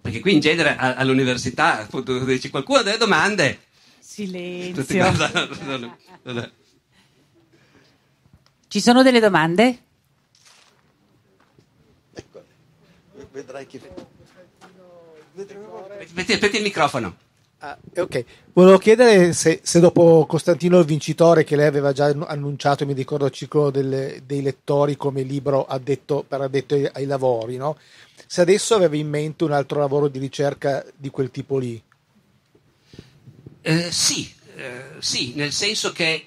[SPEAKER 3] Perché qui in genere all'università appunto, dici qualcuno ha delle domande.
[SPEAKER 4] Silenzio. Ci sono delle domande?
[SPEAKER 2] Ecco, vedrai che...
[SPEAKER 3] Metti, metti il microfono.
[SPEAKER 5] Ah, ok, volevo chiedere se, se, dopo Costantino il vincitore, che lei aveva già annunciato, mi ricordo il ciclo delle, dei lettori come libro addetto, per addetto ai, ai lavori, no? se adesso aveva in mente un altro lavoro di ricerca di quel tipo lì.
[SPEAKER 3] Eh, sì, eh, sì, nel senso che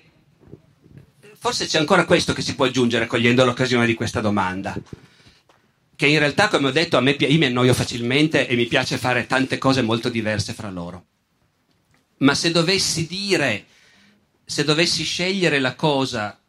[SPEAKER 3] forse c'è ancora questo che si può aggiungere cogliendo l'occasione di questa domanda che in realtà, come ho detto, a me io mi annoio facilmente e mi piace fare tante cose molto diverse fra loro ma se dovessi dire, se dovessi scegliere la cosa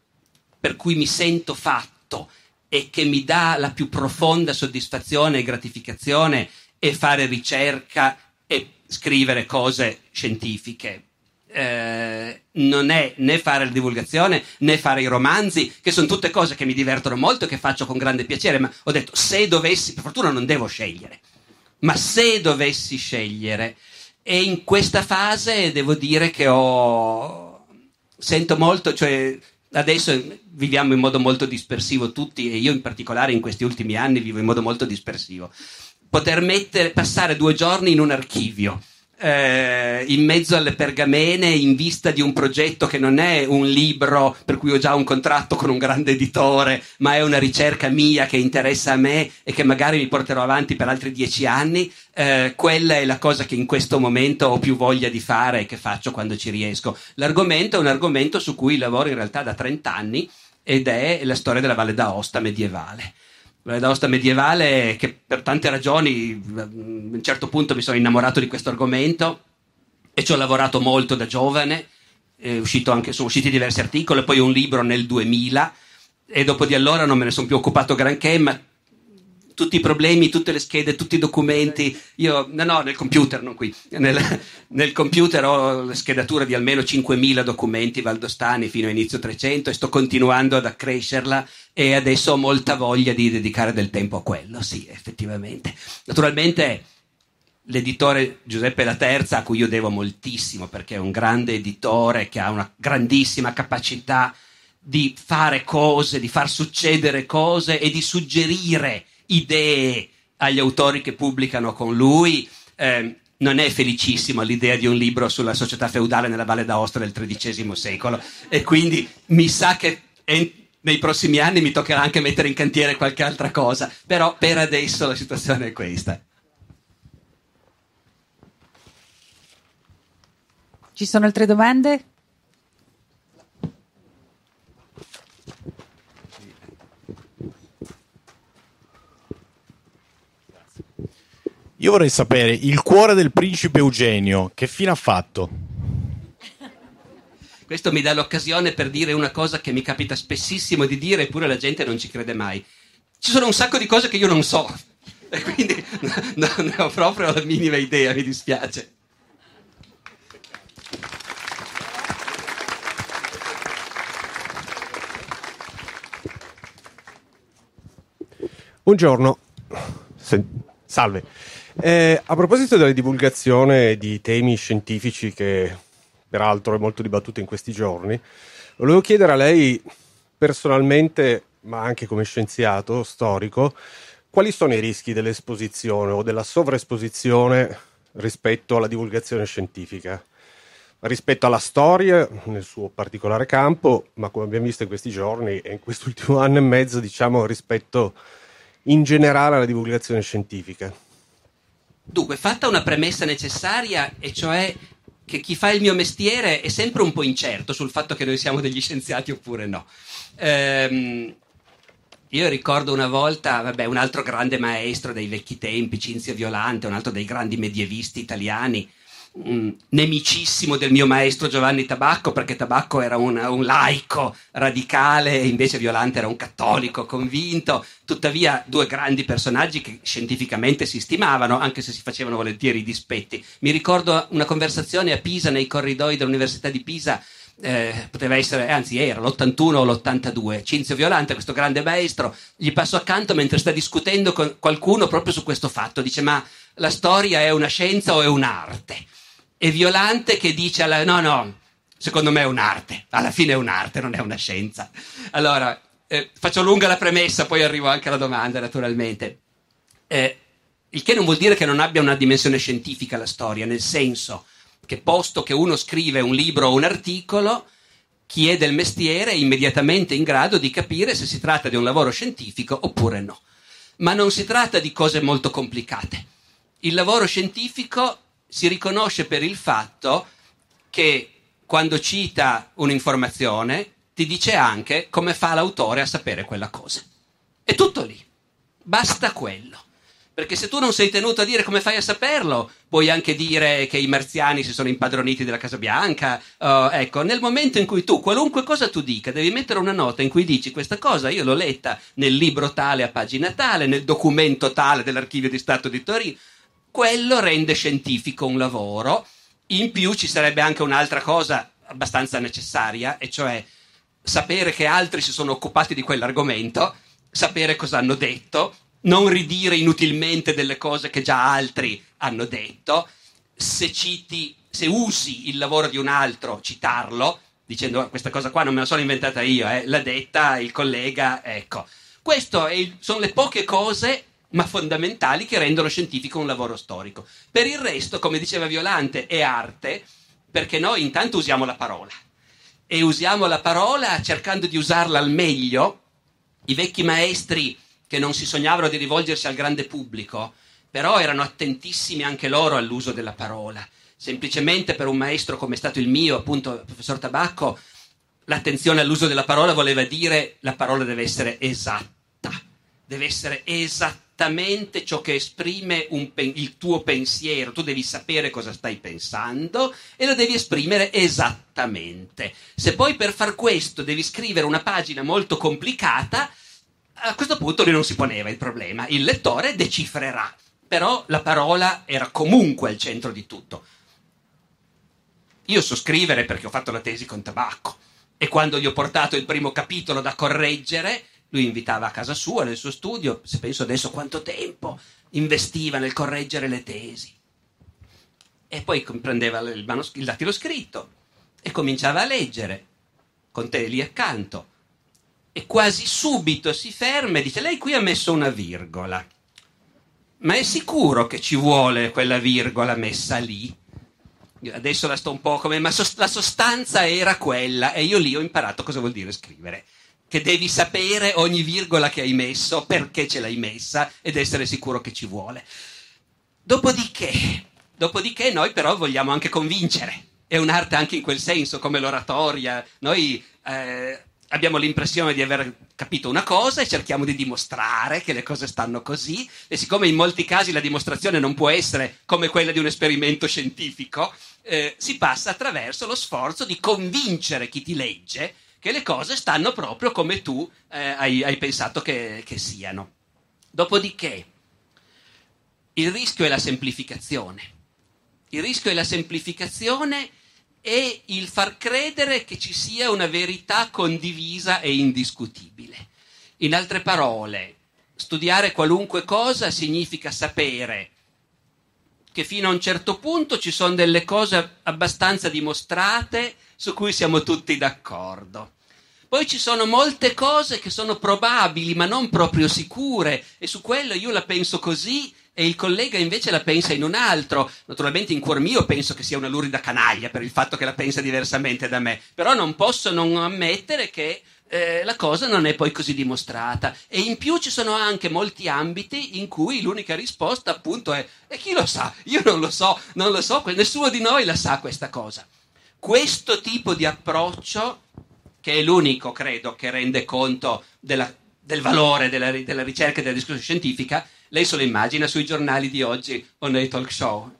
[SPEAKER 3] per cui mi sento fatto e che mi dà la più profonda soddisfazione e gratificazione è fare ricerca e scrivere cose scientifiche. Eh, non è né fare la divulgazione né fare i romanzi, che sono tutte cose che mi divertono molto e che faccio con grande piacere, ma ho detto se dovessi, per fortuna non devo scegliere, ma se dovessi scegliere, e in questa fase devo dire che ho sento molto, cioè adesso viviamo in modo molto dispersivo tutti e io in particolare in questi ultimi anni vivo in modo molto dispersivo. Poter mettere, passare due giorni in un archivio eh, in mezzo alle pergamene in vista di un progetto che non è un libro per cui ho già un contratto con un grande editore, ma è una ricerca mia che interessa a me e che magari mi porterò avanti per altri dieci anni, eh, quella è la cosa che in questo momento ho più voglia di fare e che faccio quando ci riesco. L'argomento è un argomento su cui lavoro in realtà da 30 anni ed è la storia della Valle d'Aosta medievale. D'Aosta medievale che per tante ragioni a un certo punto mi sono innamorato di questo argomento e ci ho lavorato molto da giovane, anche, sono usciti diversi articoli, poi un libro nel 2000 e dopo di allora non me ne sono più occupato granché, ma tutti i problemi, tutte le schede, tutti i documenti. Io, no, no, nel computer, non qui. Nel, nel computer ho la schedatura di almeno 5.000 documenti valdostani fino a inizio 300 e sto continuando ad accrescerla e adesso ho molta voglia di dedicare del tempo a quello, sì, effettivamente. Naturalmente l'editore Giuseppe La Terza, a cui io devo moltissimo perché è un grande editore che ha una grandissima capacità di fare cose, di far succedere cose e di suggerire idee agli autori che pubblicano con lui. Eh, non è felicissimo l'idea di un libro sulla società feudale nella Valle d'Aosta del XIII secolo e quindi mi sa che nei prossimi anni mi toccherà anche mettere in cantiere qualche altra cosa, però per adesso la situazione è questa.
[SPEAKER 4] Ci sono altre domande?
[SPEAKER 6] Io vorrei sapere il cuore del principe Eugenio, che fine ha fatto?
[SPEAKER 3] Questo mi dà l'occasione per dire una cosa che mi capita spessissimo di dire, eppure la gente non ci crede mai. Ci sono un sacco di cose che io non so, e quindi non ne ho proprio la minima idea, mi dispiace.
[SPEAKER 6] Buongiorno. Salve. Eh, a proposito della divulgazione di temi scientifici, che peraltro è molto dibattuta in questi giorni, volevo chiedere a lei personalmente, ma anche come scienziato storico, quali sono i rischi dell'esposizione o della sovraesposizione rispetto alla divulgazione scientifica? Rispetto alla storia, nel suo particolare campo, ma come abbiamo visto in questi giorni e in quest'ultimo anno e mezzo, diciamo rispetto in generale alla divulgazione scientifica.
[SPEAKER 3] Dunque, fatta una premessa necessaria, e cioè che chi fa il mio mestiere è sempre un po' incerto sul fatto che noi siamo degli scienziati oppure no. Ehm, io ricordo una volta, vabbè, un altro grande maestro dei vecchi tempi, Cinzio Violante, un altro dei grandi medievisti italiani, nemicissimo del mio maestro Giovanni Tabacco, perché Tabacco era un, un laico radicale e invece Violante era un cattolico convinto. Tuttavia, due grandi personaggi che scientificamente si stimavano, anche se si facevano volentieri i dispetti. Mi ricordo una conversazione a Pisa, nei corridoi dell'Università di Pisa, eh, poteva essere, anzi era l'81 o l'82. Cinzio Violante, questo grande maestro, gli passo accanto mentre sta discutendo con qualcuno proprio su questo fatto. Dice: Ma la storia è una scienza o è un'arte? E Violante che dice: alla, No, no, secondo me è un'arte. Alla fine è un'arte, non è una scienza. Allora, eh, faccio lunga la premessa, poi arrivo anche alla domanda, naturalmente. Eh, il che non vuol dire che non abbia una dimensione scientifica la storia, nel senso che posto che uno scrive un libro o un articolo, chi è del mestiere è immediatamente in grado di capire se si tratta di un lavoro scientifico oppure no. Ma non si tratta di cose molto complicate. Il lavoro scientifico si riconosce per il fatto che quando cita un'informazione ti dice anche come fa l'autore a sapere quella cosa. È tutto lì. Basta quello. Perché se tu non sei tenuto a dire come fai a saperlo, puoi anche dire che i marziani si sono impadroniti della Casa Bianca. Uh, ecco, nel momento in cui tu, qualunque cosa tu dica, devi mettere una nota in cui dici questa cosa, io l'ho letta nel libro tale a pagina tale, nel documento tale dell'archivio di Stato di Torino, quello rende scientifico un lavoro. In più ci sarebbe anche un'altra cosa abbastanza necessaria, e cioè sapere che altri si sono occupati di quell'argomento, sapere cosa hanno detto non ridire inutilmente delle cose che già altri hanno detto, se citi, se usi il lavoro di un altro, citarlo, dicendo questa cosa qua non me la sono inventata io, eh, l'ha detta il collega, ecco. Queste sono le poche cose, ma fondamentali, che rendono scientifico un lavoro storico. Per il resto, come diceva Violante, è arte, perché noi intanto usiamo la parola. E usiamo la parola cercando di usarla al meglio. I vecchi maestri che non si sognavano di rivolgersi al grande pubblico, però erano attentissimi anche loro all'uso della parola. Semplicemente per un maestro come è stato il mio, appunto, il professor Tabacco, l'attenzione all'uso della parola voleva dire la parola deve essere esatta, deve essere esattamente ciò che esprime pen- il tuo pensiero, tu devi sapere cosa stai pensando e lo devi esprimere esattamente. Se poi per far questo devi scrivere una pagina molto complicata, a questo punto lui non si poneva il problema, il lettore decifrerà, però la parola era comunque al centro di tutto. Io so scrivere perché ho fatto la tesi con tabacco e quando gli ho portato il primo capitolo da correggere, lui invitava a casa sua, nel suo studio, se penso adesso quanto tempo investiva nel correggere le tesi. E poi prendeva il, manos- il dattilo scritto e cominciava a leggere, con te lì accanto e quasi subito si ferma e dice lei qui ha messo una virgola. Ma è sicuro che ci vuole quella virgola messa lì? Io adesso la sto un po' come, ma la sostanza era quella e io lì ho imparato cosa vuol dire scrivere. Che devi sapere ogni virgola che hai messo, perché ce l'hai messa ed essere sicuro che ci vuole. Dopodiché, dopodiché noi però vogliamo anche convincere. È un'arte anche in quel senso, come l'oratoria. Noi eh, abbiamo l'impressione di aver capito una cosa e cerchiamo di dimostrare che le cose stanno così e siccome in molti casi la dimostrazione non può essere come quella di un esperimento scientifico, eh, si passa attraverso lo sforzo di convincere chi ti legge che le cose stanno proprio come tu eh, hai, hai, pensato che, che siano. Dopodiché, il rischio è la semplificazione. Il rischio è la semplificazione è il far credere che ci sia una verità condivisa e indiscutibile. In altre parole, studiare qualunque cosa significa sapere che fino a un certo punto ci sono delle cose abbastanza dimostrate su cui siamo tutti d'accordo. Poi ci sono molte cose che sono probabili ma non proprio sicure e su quello io la penso così e il collega invece la pensa in un altro. Naturalmente in cuor mio penso che sia una lurida canaglia per il fatto che la pensa diversamente da me, però non posso non ammettere che eh, la cosa non è poi così dimostrata. E in più ci sono anche molti ambiti in cui l'unica risposta appunto è e chi lo sa? Io non lo so, non lo so, nessuno di noi la sa questa cosa. Questo tipo di approccio, che è l'unico, credo, che rende conto della, del valore della, della ricerca e della discussione scientifica, lei se lo immagina sui giornali di oggi o nei talk show.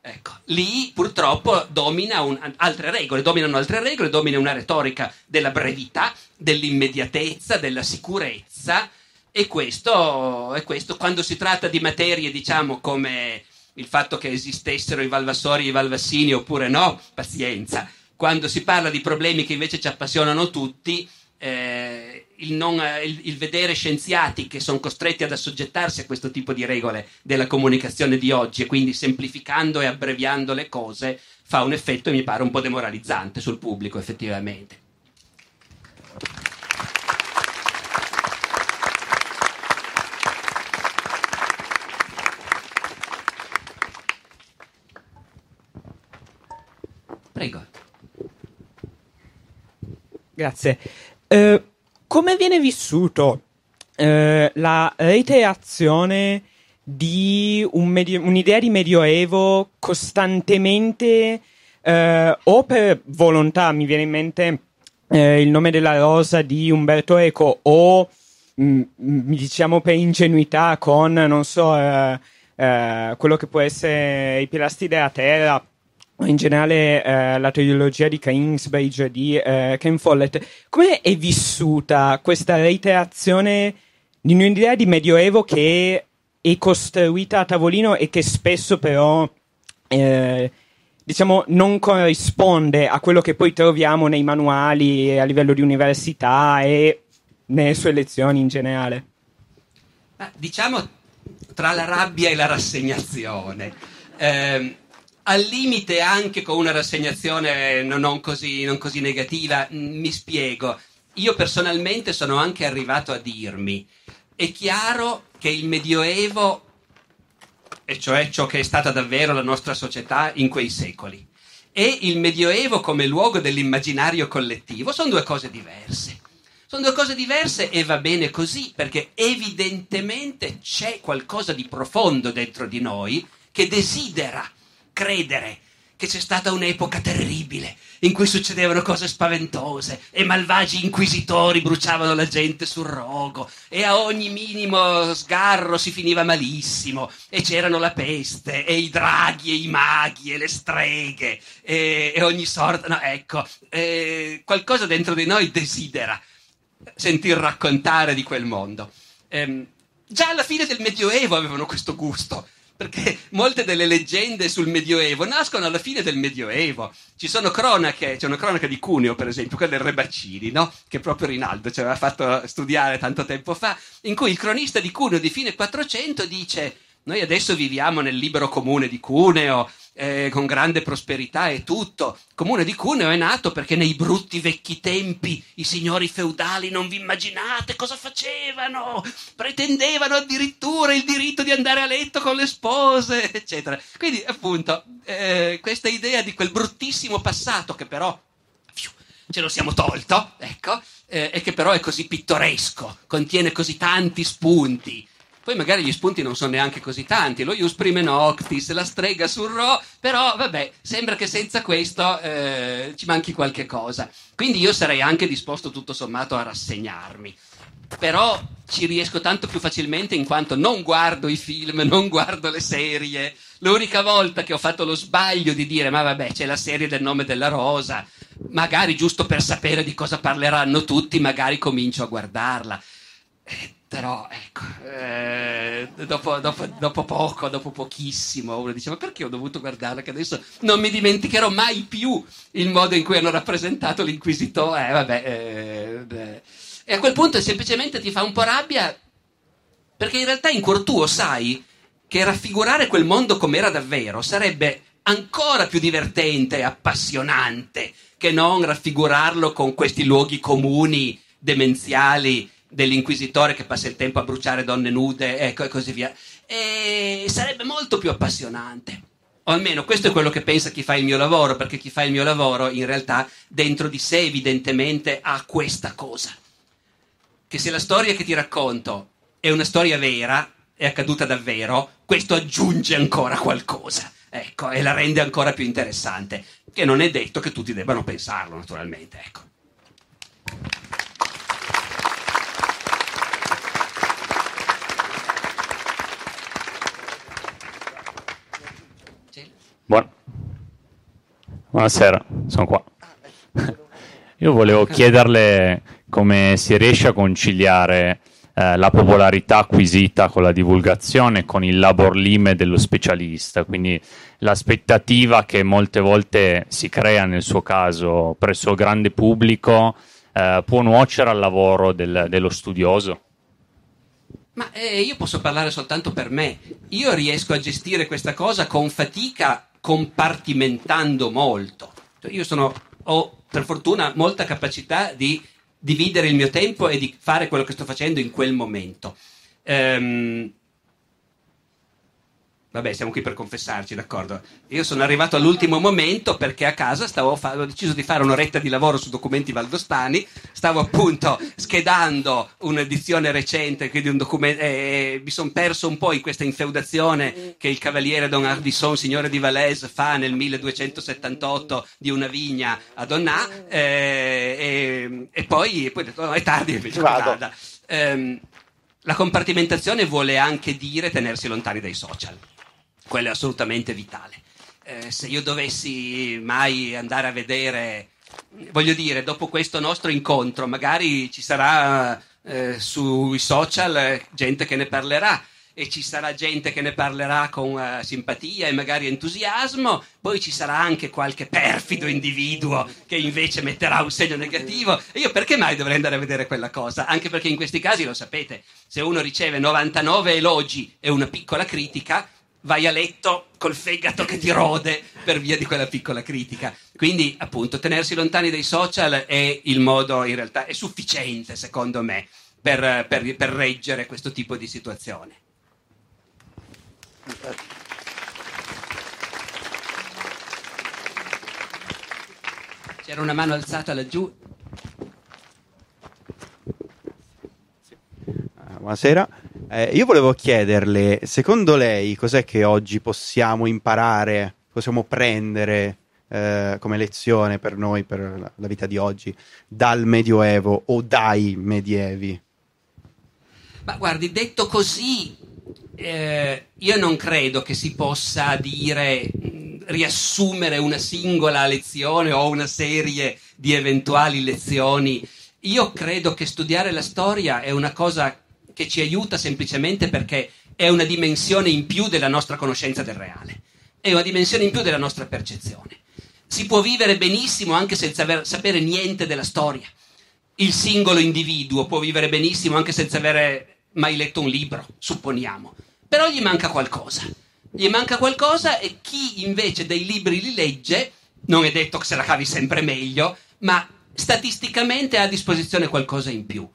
[SPEAKER 3] Ecco, lì purtroppo domina un, altre regole, dominano altre regole, domina una retorica della brevità, dell'immediatezza, della sicurezza e questo, e questo quando si tratta di materie, diciamo, come il fatto che esistessero i Valvassori e i Valvassini oppure no, pazienza. Quando si parla di problemi che invece ci appassionano tutti, eh, il, non, il, il, vedere scienziati che sono costretti ad assoggettarsi a questo tipo di regole della comunicazione di oggi e quindi semplificando e abbreviando le cose fa un effetto, mi pare, un po' demoralizzante sul pubblico effettivamente. Prego.
[SPEAKER 7] Grazie. Eh, come viene vissuto eh, la reiterazione di un medio- un'idea di medioevo costantemente eh, o per volontà, mi viene in mente eh, il nome della rosa di Umberto Eco, o mh, mm, mm, diciamo per ingenuità con, non so, eh, eh, quello che può essere i pilastri della terra in generale eh, la trilogia di Kingsbridge di eh, Ken Follett, come è vissuta questa reiterazione di un'idea di medioevo che è costruita a tavolino e che spesso però eh, diciamo non corrisponde a quello che poi troviamo nei manuali a livello di università e nelle sue lezioni in generale?
[SPEAKER 3] diciamo tra la rabbia e la rassegnazione. Eh, al limite anche con una rassegnazione non così, non così negativa, mi spiego. Io personalmente sono anche arrivato a dirmi, è chiaro che il Medioevo, e cioè ciò che è stata davvero la nostra società in quei secoli, e il Medioevo come luogo dell'immaginario collettivo sono due cose diverse. Sono due cose diverse e va bene così, perché evidentemente c'è qualcosa di profondo dentro di noi che desidera credere che c'è stata un'epoca terribile in cui succedevano cose spaventose e malvagi inquisitori bruciavano la gente sul rogo e a ogni minimo sgarro si finiva malissimo e c'erano la peste e i draghi e i maghi e le streghe e, e ogni sorta. No, ecco, eh, qualcosa dentro di noi desidera sentir raccontare di quel mondo. Eh, già alla fine del Medioevo avevano questo gusto perché molte delle leggende sul Medioevo nascono alla fine del Medioevo. Ci sono cronache, c'è una cronaca di Cuneo, per esempio, quella del Re Baccini, no? che proprio Rinaldo ci aveva fatto studiare tanto tempo fa, in cui il cronista di Cuneo di fine 400 dice noi adesso viviamo nel libero comune di Cuneo, eh, con grande prosperità e tutto. Il comune di Cuneo è nato perché nei brutti vecchi tempi i signori feudali non vi immaginate cosa facevano, pretendevano addirittura il diritto di andare a letto con le spose, eccetera. Quindi, appunto, eh, questa idea di quel bruttissimo passato che però ce lo siamo tolto, ecco, eh, e che però è così pittoresco, contiene così tanti spunti poi magari gli spunti non sono neanche così tanti, lo Ius Prime Noctis, la strega sul Ro, però vabbè, sembra che senza questo eh, ci manchi qualche cosa. Quindi io sarei anche disposto tutto sommato a rassegnarmi. Però ci riesco tanto più facilmente in quanto non guardo i film, non guardo le serie. L'unica volta che ho fatto lo sbaglio di dire ma vabbè c'è la serie del nome della rosa, magari giusto per sapere di cosa parleranno tutti, magari comincio a guardarla. Però ecco, eh, dopo, dopo, dopo, poco, dopo pochissimo, uno dice: Ma perché ho dovuto guardarla? Che adesso non mi dimenticherò mai più il modo in cui hanno rappresentato l'inquisitore. Eh, vabbè, eh, e a quel punto semplicemente ti fa un po' rabbia, perché in realtà in cuor tuo sai che raffigurare quel mondo com'era davvero sarebbe ancora più divertente e appassionante che non raffigurarlo con questi luoghi comuni, demenziali dell'inquisitore che passa il tempo a bruciare donne nude, ecco, e così via. e sarebbe molto più appassionante. O almeno questo è quello che pensa chi fa il mio lavoro, perché chi fa il mio lavoro in realtà dentro di sé evidentemente ha questa cosa. Che se la storia che ti racconto è una storia vera, è accaduta davvero, questo aggiunge ancora qualcosa. Ecco, e la rende ancora più interessante. Che non è detto che tutti debbano pensarlo, naturalmente. Ecco.
[SPEAKER 8] Buon- Buonasera, sono qua. Io volevo chiederle come si riesce a conciliare eh, la popolarità acquisita con la divulgazione con il labor lime dello specialista, quindi l'aspettativa che molte volte si crea nel suo caso presso il grande pubblico eh, può nuocere al lavoro del- dello studioso.
[SPEAKER 3] Ma eh, io posso parlare soltanto per me. Io riesco a gestire questa cosa con fatica, compartimentando molto. Io sono, ho per fortuna molta capacità di dividere il mio tempo e di fare quello che sto facendo in quel momento. Ehm, Vabbè, siamo qui per confessarci, d'accordo? Io sono arrivato all'ultimo momento perché a casa stavo fa- ho deciso di fare un'oretta di lavoro su documenti valdostani, stavo appunto schedando un'edizione recente, quindi un documento, eh, mi sono perso un po' in questa infeudazione che il cavaliere Don Ardisson, signore di Valais, fa nel 1278 di una vigna a Donnà, eh, e, e poi, poi ho detto, no, è tardi, invece vada. Ehm, la compartimentazione vuole anche dire tenersi lontani dai social quello è assolutamente vitale. Eh, se io dovessi mai andare a vedere, voglio dire, dopo questo nostro incontro, magari ci sarà eh, sui social eh, gente che ne parlerà e ci sarà gente che ne parlerà con eh, simpatia e magari entusiasmo, poi ci sarà anche qualche perfido individuo che invece metterà un segno negativo. E io perché mai dovrei andare a vedere quella cosa? Anche perché in questi casi lo sapete, se uno riceve 99 elogi e una piccola critica, vai a letto col fegato che ti rode per via di quella piccola critica. Quindi, appunto, tenersi lontani dai social è il modo, in realtà, è sufficiente, secondo me, per, per- per reggere questo tipo di situazione. C'era una mano alzata laggiù.
[SPEAKER 9] Buonasera, Eh, io volevo chiederle, secondo lei cos'è che oggi possiamo imparare, possiamo prendere eh, come lezione per noi, per la, vita di oggi, dal Medioevo o dai medievi?
[SPEAKER 3] Ma guardi, detto così, eh, io non credo che si possa dire, mh, riassumere una singola lezione o una serie di eventuali lezioni. Io credo che studiare la storia è una cosa che ci aiuta semplicemente perché è una dimensione in più della nostra conoscenza del reale, è una dimensione in più della nostra percezione. Si può vivere benissimo anche senza aver- sapere niente della storia il singolo individuo può vivere benissimo anche senza avere mai letto un libro, supponiamo. Però gli manca qualcosa. Gli manca qualcosa e chi invece dei libri li legge, non è detto che se la cavi sempre meglio, ma statisticamente ha a disposizione qualcosa in più.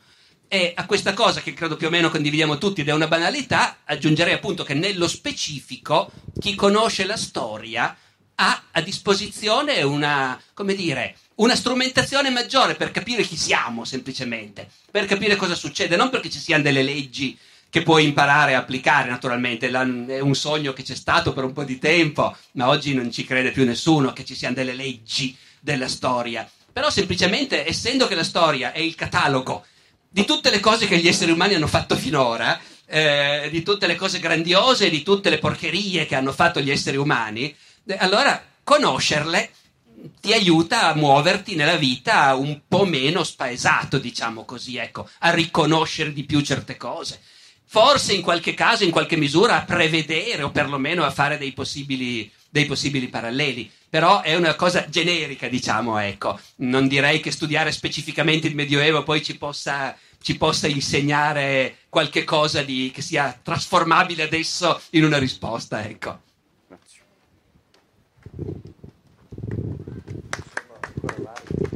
[SPEAKER 3] E a questa cosa, che credo più o meno condividiamo tutti ed è una banalità, aggiungerei appunto che nello specifico chi conosce la storia ha a disposizione una, come dire, una strumentazione maggiore per capire chi siamo, semplicemente, per capire cosa succede, non perché ci siano delle leggi che puoi imparare a applicare, naturalmente, è un sogno che c'è stato per un po' di tempo, ma oggi non ci crede più nessuno che ci siano delle leggi della storia. Però semplicemente, essendo che la storia è il catalogo di tutte le cose che gli esseri umani hanno fatto finora, eh, di tutte le cose grandiose, di tutte le porcherie che hanno fatto gli esseri umani, eh, allora conoscerle ti aiuta a muoverti nella vita un po' meno spaesato, diciamo così, ecco, a riconoscere di più certe cose. Forse in qualche caso, in qualche misura, a prevedere o perlomeno a fare dei possibili, dei possibili paralleli. Però è una cosa generica, diciamo, ecco. Non direi che studiare specificamente il Medioevo poi ci possa, ci possa insegnare qualche cosa di, che sia trasformabile adesso in una risposta, ecco. Grazie.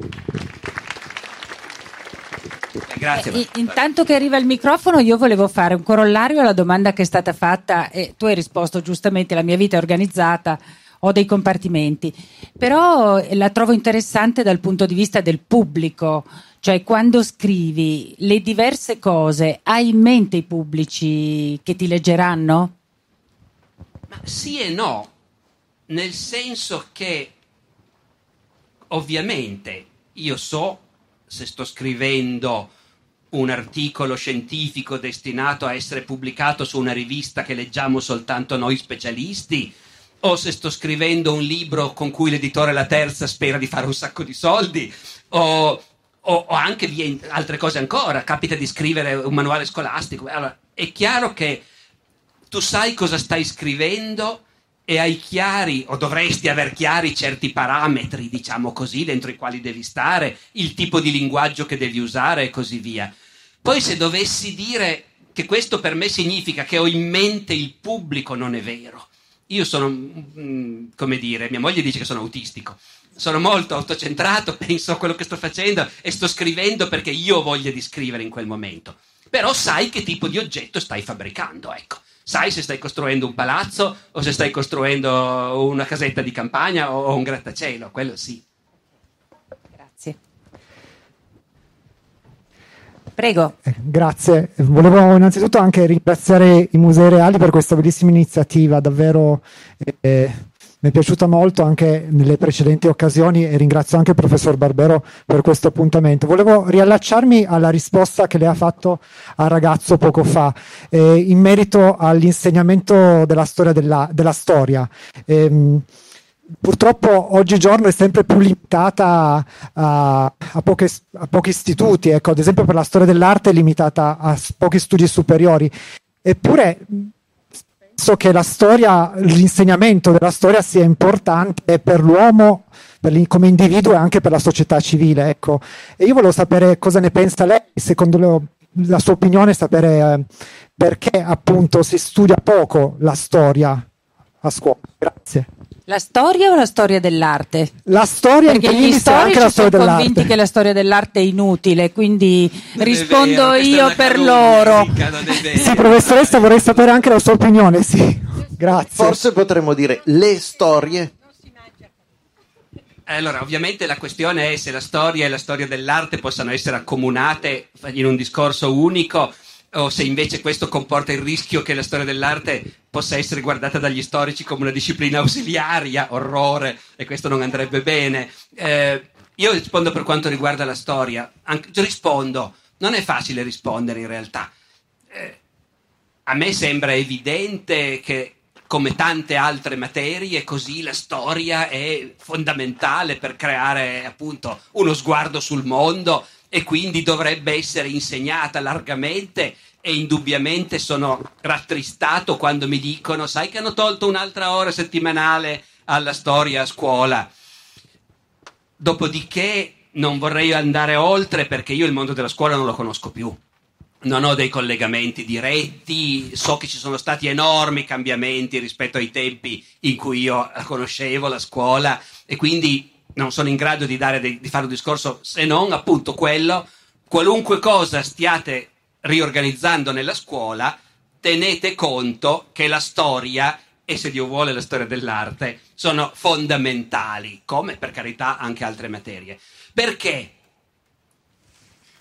[SPEAKER 4] Eh, intanto che arriva il microfono, io volevo fare un corollario alla domanda che è stata fatta e tu hai risposto giustamente, la mia vita è organizzata, ho dei compartimenti, però eh, la trovo interessante dal punto di vista del pubblico, cioè quando scrivi le diverse cose, hai in mente i pubblici che ti leggeranno?
[SPEAKER 3] Ma sì e no, nel senso che ovviamente io so se sto scrivendo un articolo scientifico destinato a essere pubblicato su una rivista che leggiamo soltanto noi specialisti, o se sto scrivendo un libro con cui l'editore La Terza spera di fare un sacco di soldi, o, o, o anche via, altre cose ancora, capita di scrivere un manuale scolastico. Allora, è chiaro che tu sai cosa stai scrivendo e hai chiari, o dovresti aver chiari certi parametri, diciamo così, dentro i quali devi stare, il tipo di linguaggio che devi usare e così via. Poi se dovessi dire che questo per me significa che ho in mente il pubblico, non è vero. Io sono, mm, come dire, mia moglie dice che sono autistico. Sono molto autocentrato, penso a quello che sto facendo e sto scrivendo perché io ho voglia di scrivere in quel momento. Però sai che tipo di oggetto stai fabbricando, ecco sai se stai costruendo un palazzo o se stai costruendo una casetta di campagna o un grattacielo, quello sì.
[SPEAKER 4] Grazie. Prego.
[SPEAKER 10] Eh, grazie. Volevo innanzitutto anche ringraziare i Musei Reali per questa bellissima iniziativa, davvero eh, mi è piaciuta molto anche nelle precedenti occasioni e ringrazio anche il professor Barbero per questo appuntamento. Volevo riallacciarmi alla risposta che lei ha fatto al ragazzo poco fa eh, in merito all'insegnamento della storia. Della, della storia. Eh, purtroppo oggigiorno è sempre più limitata a, a, poche, a pochi istituti, ecco, ad esempio per la storia dell'arte è limitata a pochi studi superiori. Eppure penso che la storia, l'insegnamento della storia sia importante per l'uomo per come individuo e anche per la società civile. Ecco. E io volevo sapere cosa ne pensa lei, secondo le, la sua opinione, sapere eh, perché appunto si studia poco la storia a scuola. Grazie.
[SPEAKER 4] La storia o la storia dell'arte?
[SPEAKER 10] La storia
[SPEAKER 4] Perché
[SPEAKER 10] gli
[SPEAKER 4] storici anche sono convinti che la storia dell'arte è inutile, quindi
[SPEAKER 3] Non
[SPEAKER 4] rispondo
[SPEAKER 3] vero,
[SPEAKER 4] io per loro.
[SPEAKER 10] Sì, professoressa, vorrei sapere anche la sua opinione, sì. Grazie.
[SPEAKER 2] Forse potremmo dire le storie.
[SPEAKER 3] Allora, ovviamente la questione è se la storia e la storia dell'arte possano essere accomunate in un discorso unico o se invece questo comporta il rischio che la storia dell'arte possa essere guardata dagli storici come una disciplina ausiliaria, orrore, e questo non andrebbe bene. Eh, io rispondo per quanto riguarda la storia, Anche, rispondo, non è facile rispondere in realtà. Eh, a me sembra evidente che come tante altre materie, così la storia è fondamentale per creare appunto uno sguardo sul mondo e quindi dovrebbe essere insegnata largamente e indubbiamente sono rattristato quando mi dicono sai che hanno tolto un'altra ora settimanale alla storia a scuola. Dopodiché non vorrei andare oltre perché io il mondo della scuola non lo conosco più. Non ho dei collegamenti diretti, so che ci sono stati enormi cambiamenti rispetto ai tempi in cui io conoscevo la scuola e quindi non sono in grado di, dei, di fare un discorso se non appunto quello, qualunque cosa stiate riorganizzando nella scuola, tenete conto che la storia e se Dio vuole la storia dell'arte sono fondamentali, come per carità anche altre materie. Perché?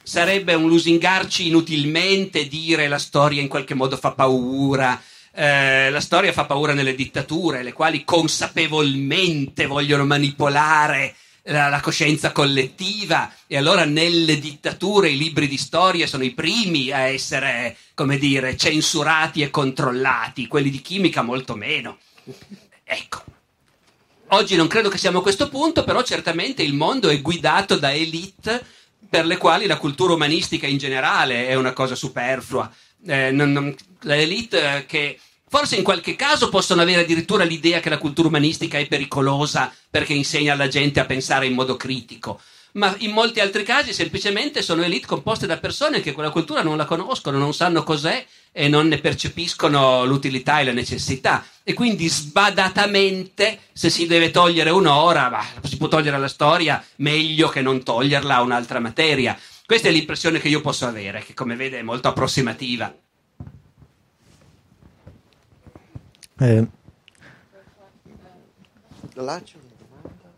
[SPEAKER 3] Sarebbe un lusingarci inutilmente dire la storia in qualche modo fa paura, eh, la storia fa paura nelle dittature, le quali consapevolmente vogliono manipolare la, la, coscienza collettiva e allora nelle dittature i libri di storia sono i primi a essere, come dire, censurati e controllati, quelli di chimica molto meno. Ecco. Oggi non credo che siamo a questo punto, però certamente il mondo è guidato da elite per le quali la cultura umanistica in generale è una cosa superflua. Eh, non, non, l'elite eh, che Forse in qualche caso possono avere addirittura l'idea che la cultura umanistica è pericolosa perché insegna alla gente a pensare in modo critico. Ma in molti altri casi semplicemente sono elite composte da persone che quella cultura non la conoscono, non sanno cos'è e non ne percepiscono l'utilità e la necessità. E quindi sbadatamente, se si deve togliere un'ora, bah, si può togliere la storia, meglio che non toglierla a un'altra materia. Questa è l'impressione che io posso avere, che come vede è molto approssimativa.
[SPEAKER 11] Eh,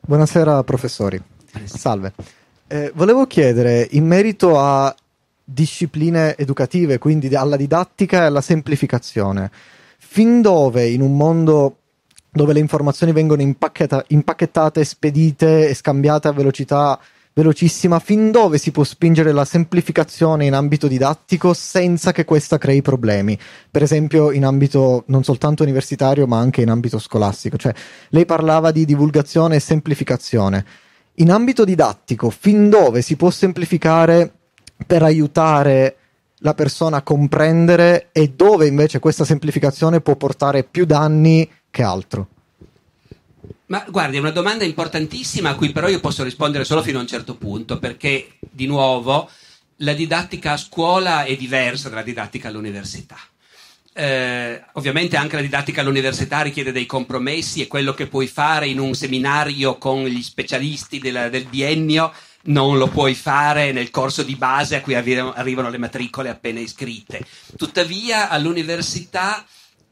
[SPEAKER 11] buonasera professori. Salve. Eh, volevo chiedere in merito a discipline educative, quindi alla didattica e alla semplificazione, fin dove in un mondo dove le informazioni vengono impacchetta- impacchettate, spedite e scambiate a velocità velocissima, fin dove si può spingere la semplificazione in ambito didattico senza che questa crei problemi? Per esempio in ambito non soltanto universitario ma anche in ambito scolastico. Cioè, lei parlava di divulgazione e semplificazione. In ambito didattico, fin dove si può semplificare per aiutare la persona a comprendere e dove invece questa semplificazione può portare più danni che altro?
[SPEAKER 3] Ma guardi, è una domanda importantissima a cui però io posso rispondere solo fino a un certo punto, perché di nuovo la didattica a scuola è diversa dalla didattica all'università. Eh, ovviamente anche la didattica all'università richiede dei compromessi e quello che puoi fare in un seminario con gli specialisti della, del biennio non lo puoi fare nel corso di base a cui arrivano le matricole appena iscritte. Tuttavia all'università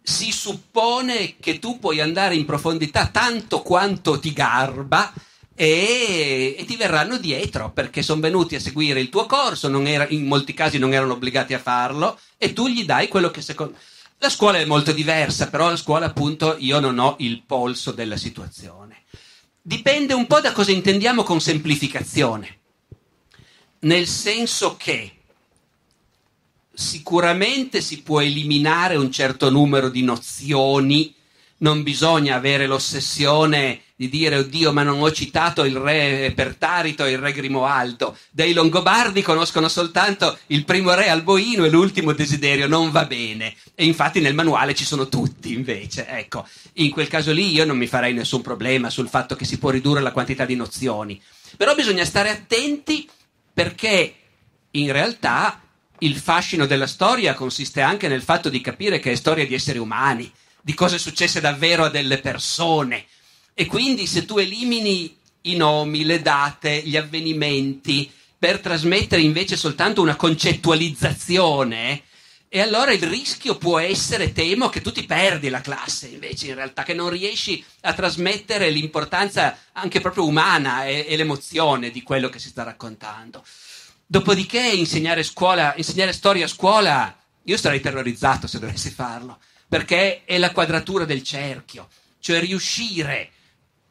[SPEAKER 3] si suppone che tu puoi andare in profondità tanto quanto ti garba e, e ti verranno dietro perché sono venuti a seguire il tuo corso, era, in molti casi non erano obbligati a farlo e tu gli dai quello che secondo... La scuola è molto diversa, però la scuola appunto io non ho il polso della situazione. Dipende un po' da cosa intendiamo con semplificazione, nel senso che sicuramente si può eliminare un certo numero di nozioni, non bisogna avere l'ossessione di dire oddio ma non ho citato il re Pertarito e il re Grimoaldo dei Longobardi conoscono soltanto il primo re Alboino e l'ultimo desiderio non va bene. E infatti nel manuale ci sono tutti invece ecco. In quel caso lì io non mi farei nessun problema sul fatto che si può ridurre la quantità di nozioni. Però bisogna stare attenti perché in realtà il fascino della storia consiste anche nel fatto di capire che è storia di esseri umani, di cose successe davvero a delle persone. E quindi se tu elimini i nomi, le date, gli avvenimenti, per trasmettere invece soltanto una concettualizzazione, e allora il rischio può essere, temo, che tu ti perdi la classe, invece in realtà, che non riesci a trasmettere l'importanza anche proprio umana e, e l'emozione di quello che si sta raccontando. Dopodiché insegnare, scuola, insegnare storia a scuola, io sarei terrorizzato se dovessi farlo, perché è la quadratura del cerchio, cioè riuscire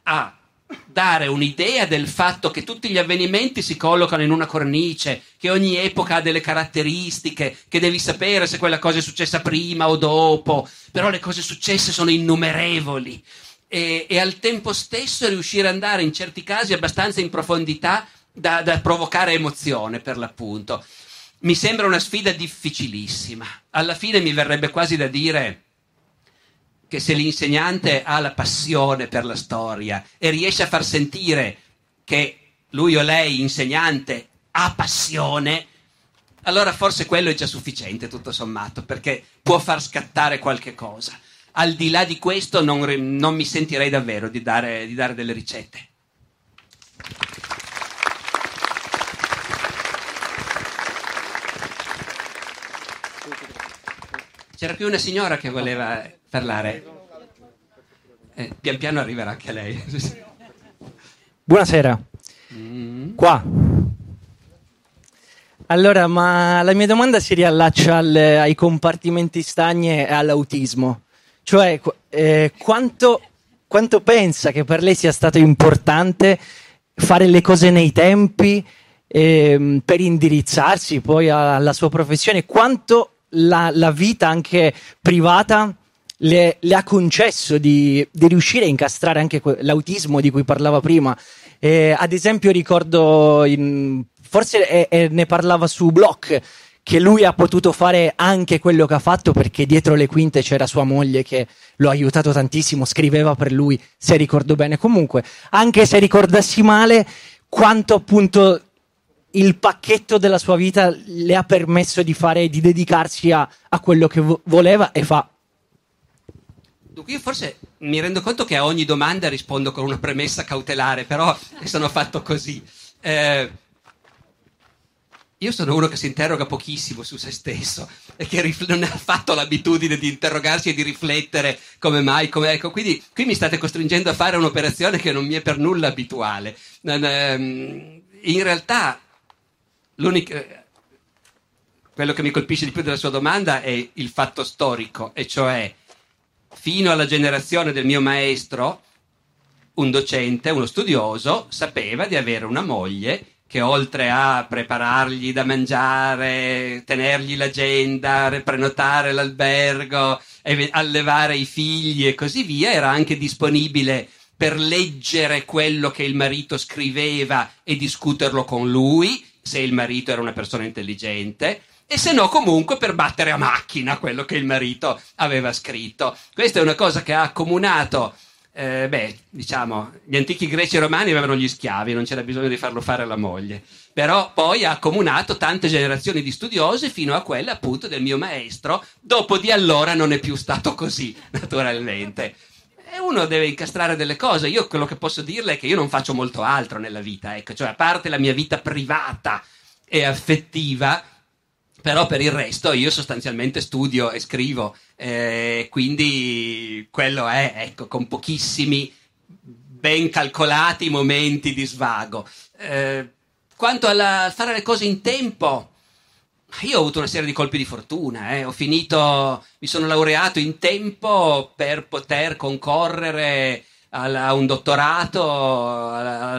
[SPEAKER 3] a dare un'idea del fatto che tutti gli avvenimenti si collocano in una cornice, che ogni epoca ha delle caratteristiche, che devi sapere se quella cosa è successa prima o dopo, però le cose successe sono innumerevoli. E, e al tempo stesso riuscire ad andare in certi casi abbastanza in profondità da, da provocare emozione per l'appunto. Mi sembra una sfida difficilissima. Alla fine mi verrebbe quasi da dire che se l'insegnante ha la passione per la storia e riesce a far sentire che lui o lei, insegnante, ha passione, allora forse quello è già sufficiente, tutto sommato, perché può far scattare qualche cosa. Al di là di questo non, non mi sentirei davvero di dare, di dare delle ricette. C'era più una signora che voleva parlare. Eh, pian piano arriverà anche lei.
[SPEAKER 12] Buonasera. Mm. Qua. Allora, ma la mia domanda si riallaccia al, ai compartimenti stagni e all'autismo. Cioè, eh, quanto, quanto pensa che per lei sia stato importante fare le cose nei tempi eh, per indirizzarsi poi alla sua professione? Quanto la, la vita anche privata le, le ha concesso di, di, riuscire a incastrare anche que- l'autismo di cui parlava prima. Eh, ad esempio, ricordo, in, forse eh, eh, ne parlava su Block, che lui ha potuto fare anche quello che ha fatto perché dietro le quinte c'era sua moglie che lo ha aiutato tantissimo, scriveva per lui, se ricordo bene. Comunque, anche se ricordassi male, quanto appunto il pacchetto della sua vita le ha permesso di fare, di dedicarsi a, a quello che vo- voleva e fa.
[SPEAKER 3] Dunque io forse mi rendo conto che a ogni domanda rispondo con una premessa cautelare, però sono fatto così. Eh, io sono uno che si interroga pochissimo su se stesso e che rif- non ha fatto l'abitudine di interrogarsi e di riflettere come mai, come ecco. Quindi qui mi state costringendo a fare un'operazione che non mi è per nulla abituale. Ehm, in realtà, quello che mi colpisce di più della sua domanda è il fatto storico, e cioè fino alla generazione del mio maestro, un docente, uno studioso, sapeva di avere una moglie che oltre a preparargli da mangiare, tenergli l'agenda, prenotare l'albergo, allevare i figli e così via, era anche disponibile per leggere quello che il marito scriveva e discuterlo con lui, se il marito era una persona intelligente, e se no comunque per battere a macchina quello che il marito aveva scritto. Questa è una cosa che ha accomunato eh, beh, diciamo, gli antichi greci e romani avevano gli schiavi, non c'era bisogno di farlo fare alla moglie. Però poi ha accomunato tante generazioni di studiosi fino a quella appunto del mio maestro. Dopo di allora non è più stato così, naturalmente. E uno deve incastrare delle cose. Io quello che posso dirle è che io non faccio molto altro nella vita, ecco, cioè a parte la mia vita privata e affettiva, però per il resto io sostanzialmente studio e scrivo, eh, quindi quello è, ecco, con pochissimi ben calcolati momenti di svago. Eh, quanto a fare le cose in tempo, io ho avuto una serie di colpi di fortuna, eh. ho finito, mi sono laureato in tempo per poter concorrere a un dottorato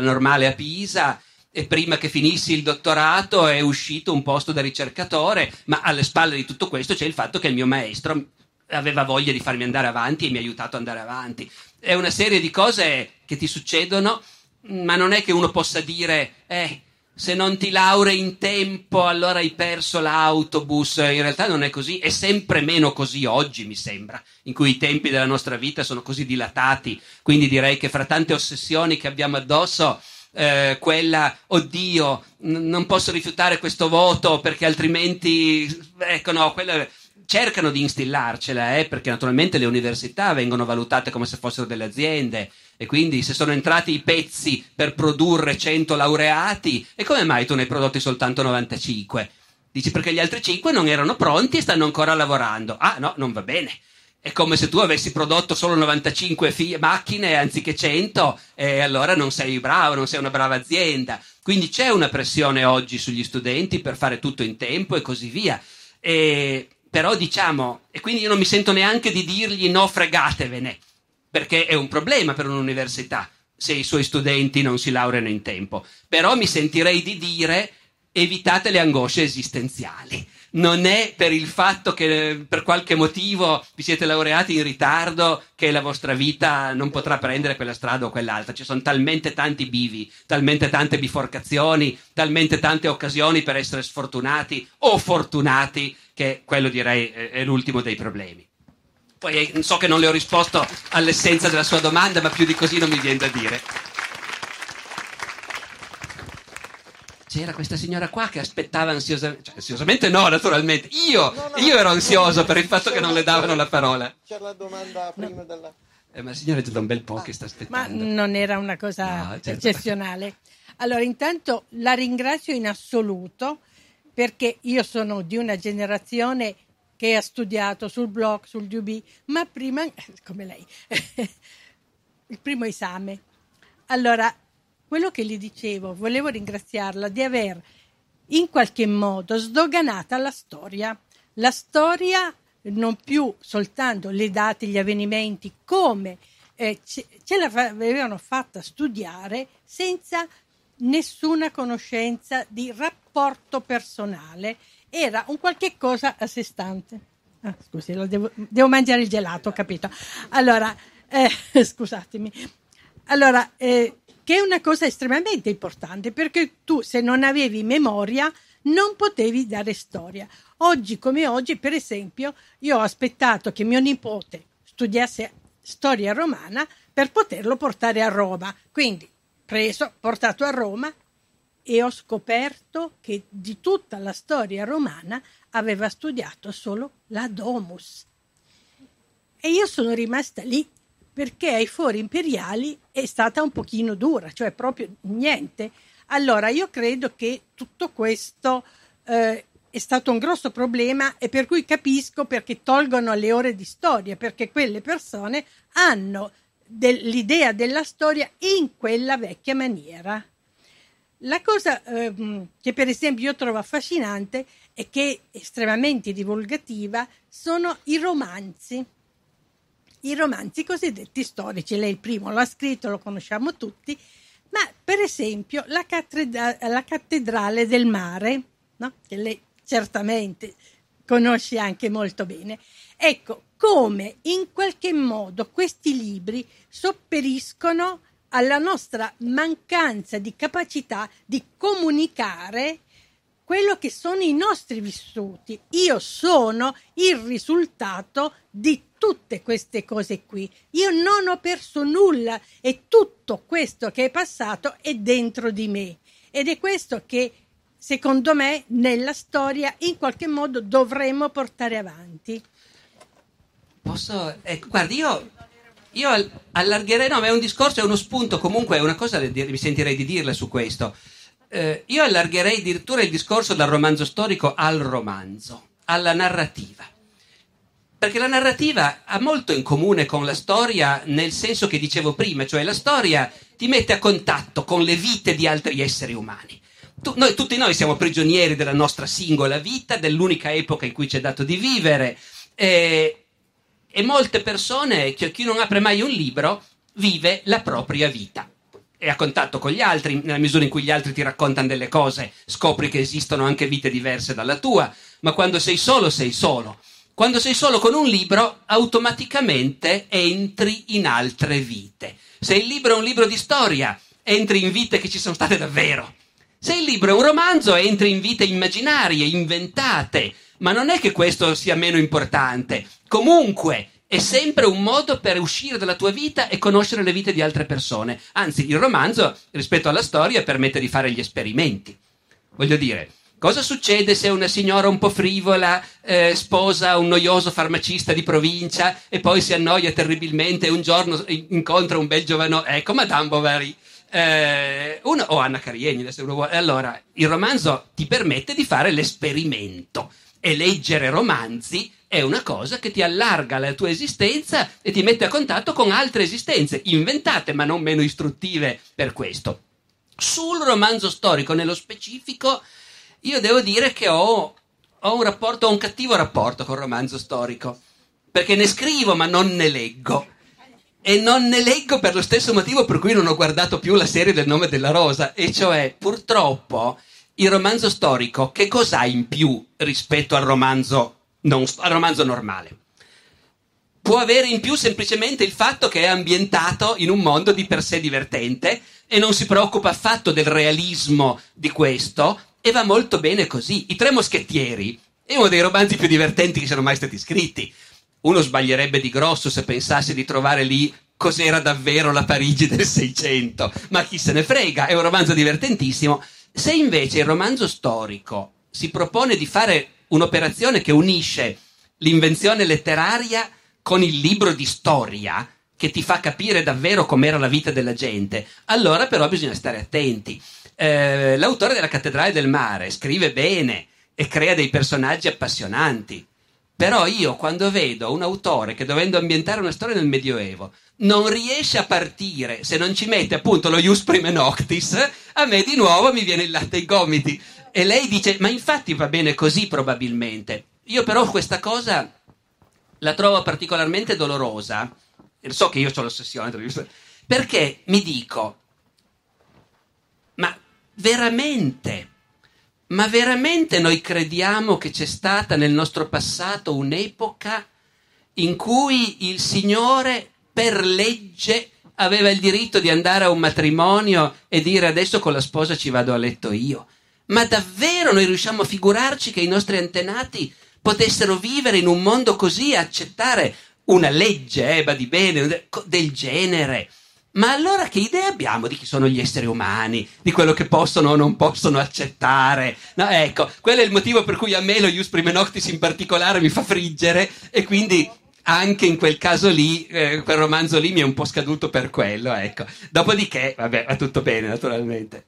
[SPEAKER 3] normale a Pisa e prima che finissi il dottorato è uscito un posto da ricercatore, ma alle spalle di tutto questo c'è il fatto che il mio maestro aveva voglia di farmi andare avanti e mi ha aiutato ad andare avanti. È una serie di cose che ti succedono, ma non è che uno possa dire, eh, se non ti laurei in tempo allora hai perso l'autobus. In realtà non è così, è sempre meno così oggi, mi sembra, in cui i tempi della nostra vita sono così dilatati. Quindi direi che fra tante ossessioni che abbiamo addosso, eh, quella, oddio, n- non posso rifiutare questo voto perché altrimenti, ecco no, quella, cercano di instillarcela, eh, perché naturalmente le università vengono valutate come se fossero delle aziende e quindi se sono entrati i pezzi per produrre 100 laureati, e come mai tu ne hai prodotti soltanto 95? Dici perché gli altri 5 non erano pronti e stanno ancora lavorando. Ah no, non va bene. È come se tu avessi prodotto solo 95 fi- macchine anziché 100 e allora non sei bravo, non sei una brava azienda. Quindi c'è una pressione oggi sugli studenti per fare tutto in tempo e così via. E, però diciamo, e quindi io non mi sento neanche di dirgli no, fregatevene, perché è un problema per un'università se i suoi studenti non si laureano in tempo. Però mi sentirei di dire evitate le angosce esistenziali non è per il fatto che per qualche motivo vi siete laureati in ritardo che la vostra vita non potrà prendere quella strada o quell'altra. Ci sono talmente tanti bivi, talmente tante biforcazioni, talmente tante occasioni per essere sfortunati o fortunati che quello direi è l'ultimo dei problemi. Poi eh, so che non le ho risposto all'essenza della sua domanda, ma più di così non mi viene da dire. c'era questa signora qua che aspettava ansiosamente, cioè ansiosamente no, naturalmente, io, no, no, io ero ansioso per il fatto che non le davano la parola.
[SPEAKER 2] C'era la domanda prima della...
[SPEAKER 3] Eh, ma signora è già da un bel po' che sta aspettando.
[SPEAKER 13] Ma non era una cosa no, certo. eccezionale. Allora, intanto la ringrazio in assoluto perché io sono di una generazione che ha studiato sul blog, sul DUB, ma prima, come lei, il primo esame. Allora, quello che gli dicevo, volevo ringraziarla di aver in qualche modo sdoganata la storia. La storia non più soltanto le date, gli avvenimenti, come eh, ce, ce l'avevano fatta studiare senza nessuna conoscenza di rapporto personale, era un qualche cosa a sé stante. Ah, scusi, devo, devo, mangiare il gelato, capito? Allora, eh, scusatemi. Allora, eh, che è una cosa estremamente importante perché tu se non avevi memoria non potevi dare storia. Oggi come oggi, per esempio, io ho aspettato che mio nipote studiasse storia romana per poterlo portare a Roma. Quindi, preso, portato a Roma e ho scoperto che di tutta la storia romana aveva studiato solo la Domus. E io sono rimasta lì perché ai fori imperiali è stata un pochino dura, cioè proprio niente. Allora io credo che tutto questo eh, è stato un grosso problema e per cui capisco perché tolgono le ore di storia, perché quelle persone hanno del- l'idea della storia in quella vecchia maniera. La cosa ehm, che per esempio io trovo affascinante e che è estremamente divulgativa sono i romanzi. I romanzi cosiddetti storici, lei il primo l'ha scritto, lo conosciamo tutti, ma per esempio la, cattedra- la cattedrale del mare, no? che lei certamente conosce anche molto bene. Ecco, come in qualche modo questi libri sopperiscono alla nostra mancanza di capacità di comunicare quello che sono i nostri vissuti. Io sono il risultato di tutte queste cose qui. Io non ho perso nulla e tutto questo che è passato è dentro di me. Ed è questo che, secondo me, nella storia in qualche modo dovremmo portare avanti.
[SPEAKER 3] Posso. Ecco, guardi, io, io al- allargherei. No, ma è un discorso, è uno spunto. Comunque, è una cosa mi sentirei di dirle su questo. Eh, io allargherei addirittura il discorso dal romanzo storico al romanzo, alla narrativa. Perché la narrativa ha molto in comune con la storia nel senso che dicevo prima, cioè la storia ti mette a contatto con le vite di altri esseri umani. Tu- noi- tutti noi siamo prigionieri della nostra singola vita, dell'unica epoca in cui ci è dato di vivere. eh, e molte persone, chi non apre mai un libro, vive la propria vita. È a contatto con gli altri, nella misura in cui gli altri ti raccontano delle cose, scopri che esistono anche vite diverse dalla tua, ma quando sei solo, sei solo. Quando sei solo con un libro, automaticamente entri in altre vite. Se il libro è un libro di storia, entri in vite che ci sono state davvero. Se il libro è un romanzo, entri in vite immaginarie, inventate, ma non è che questo sia meno importante. Comunque, è sempre un modo per uscire dalla tua vita e conoscere le vite di altre persone. Anzi, il romanzo, rispetto alla storia, permette di fare gli esperimenti. Voglio dire, cosa succede se una signora un po' frivola eh, sposa un noioso farmacista di provincia e poi si annoia terribilmente e un giorno in- incontra un bel giovano, ecco Madame Bovary, eh, uno- o Anna Cariegni, se uno vuole. Allora, il romanzo ti permette di fare l'esperimento e leggere romanzi è una cosa che ti allarga la tua esistenza e ti mette a contatto con altre esistenze, inventate ma non meno istruttive per questo. Sul romanzo storico, nello specifico, io devo dire che ho, ho un rapporto, ho un cattivo rapporto col romanzo storico, perché ne scrivo ma non ne leggo. E non ne leggo per lo stesso motivo per cui non ho guardato più la serie del nome della rosa, e cioè purtroppo il romanzo storico che cos'ha in più rispetto al romanzo, non- al romanzo normale? Può avere in più semplicemente il fatto che è ambientato in un mondo di per sé divertente e non si preoccupa affatto del realismo di questo e va molto bene così. I Tre Moschettieri è uno dei romanzi più divertenti che siano mai stati scritti. Uno sbaglierebbe di grosso se pensasse di trovare lì cos'era davvero la Parigi del Seicento, ma chi se ne frega, è un romanzo divertentissimo. Se invece il romanzo storico si propone di fare un'operazione che unisce l'invenzione letteraria con il libro di storia, che ti fa capire davvero com'era la vita della gente, allora però bisogna stare attenti. Eh, l'autore della Cattedrale del Mare scrive bene e crea dei personaggi appassionanti. Però io quando vedo un autore che dovendo ambientare una storia nel Medioevo non riesce a partire se non ci mette appunto lo Ius Prime Noctis, a me di nuovo mi viene il latte ai gomiti. E lei dice, ma infatti va bene così probabilmente. Io però questa cosa la trovo particolarmente dolorosa. So che io ho l'ossessione, perché mi dico, ma veramente, ma veramente noi crediamo che c'è stata nel nostro passato un'epoca in cui il Signore per legge aveva il diritto di andare a un matrimonio e dire adesso con la sposa ci vado a letto io? Ma davvero noi riusciamo a figurarci che i nostri antenati potessero vivere in un mondo così e accettare una legge, eh, badi bene, del genere? Ma allora che idea abbiamo di chi sono gli esseri umani, di quello che possono o non possono accettare? No, ecco, quello è il motivo per cui a me lo Ius Prime Noctis in particolare mi fa friggere e quindi anche in quel caso lì, eh, quel romanzo lì mi è un po' scaduto per quello, ecco. Dopodiché, vabbè, va tutto bene naturalmente.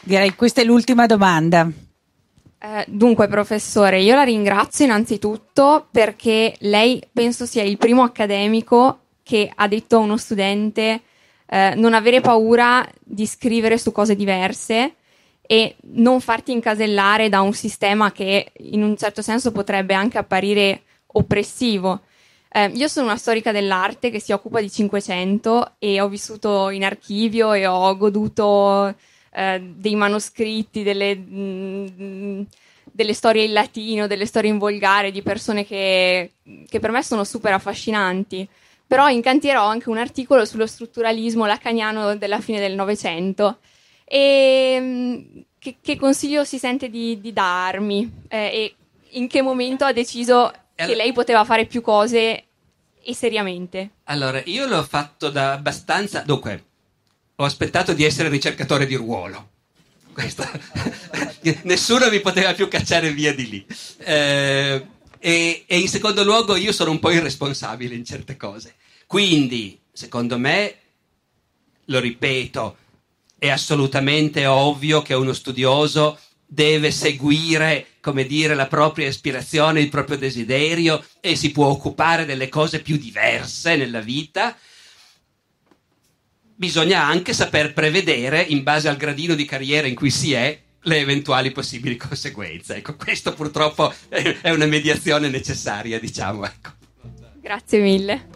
[SPEAKER 4] Direi che questa è l'ultima domanda.
[SPEAKER 14] Eh, dunque, professore, io la ringrazio innanzitutto perché lei penso sia il primo accademico che ha detto a uno studente eh, non avere paura di scrivere su cose diverse e non farti incasellare da un sistema che in un certo senso potrebbe anche apparire oppressivo. Eh, io sono una storica dell'arte che si occupa di Cinquecento e ho vissuto in archivio e ho goduto eh, dei manoscritti, delle, mh, mm, delle, storie in latino, delle storie in volgare di persone che, che per me sono super affascinanti. Però incantierò anche un articolo sullo strutturalismo lacaniano della fine del Novecento. E mm, che, che, consiglio si sente di, di darmi? Eh, e in che momento ha deciso che lei poteva fare più cose e seriamente?
[SPEAKER 3] Allora, io l'ho fatto da abbastanza. Dunque, ho aspettato di essere ricercatore di ruolo. Questo. Nessuno mi poteva più cacciare via di lì. Eh, e, e in secondo luogo io sono un po' irresponsabile in certe cose. Quindi, secondo me, lo ripeto, è assolutamente ovvio che uno studioso deve seguire, come dire, la propria ispirazione, il proprio desiderio e si può occupare delle cose più diverse nella vita bisogna anche saper prevedere, in base al gradino di carriera in cui si è, le eventuali possibili conseguenze. Ecco, questo purtroppo è una mediazione necessaria, diciamo. Ecco.
[SPEAKER 14] Grazie mille.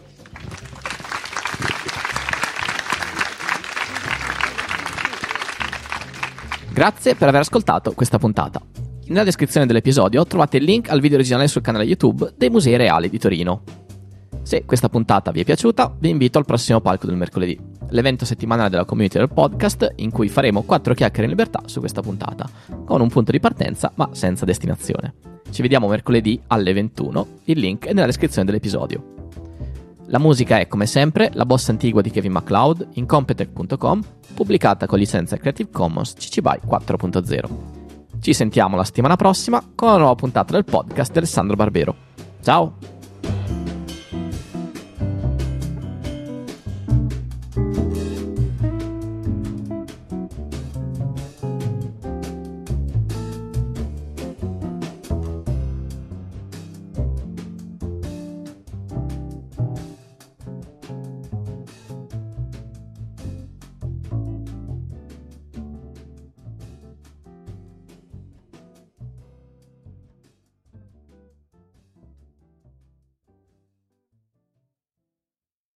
[SPEAKER 1] Grazie per aver ascoltato questa puntata. Nella descrizione dell'episodio trovate il link al video originale sul canale YouTube dei Musei Reali di Torino. Se questa puntata vi è piaciuta, vi invito al prossimo palco del mercoledì, l'evento settimanale della community del podcast in cui faremo quattro chiacchiere in libertà su questa puntata, con un punto di partenza ma senza destinazione. Ci vediamo mercoledì alle 21, il link è nella descrizione dell'episodio. La musica è come sempre la bossa antigua di Kevin MacLeod in Competech.com, pubblicata con licenza Creative Commons CC BY 4.0. Ci sentiamo la settimana prossima con una nuova puntata del podcast di Alessandro Barbero. Ciao!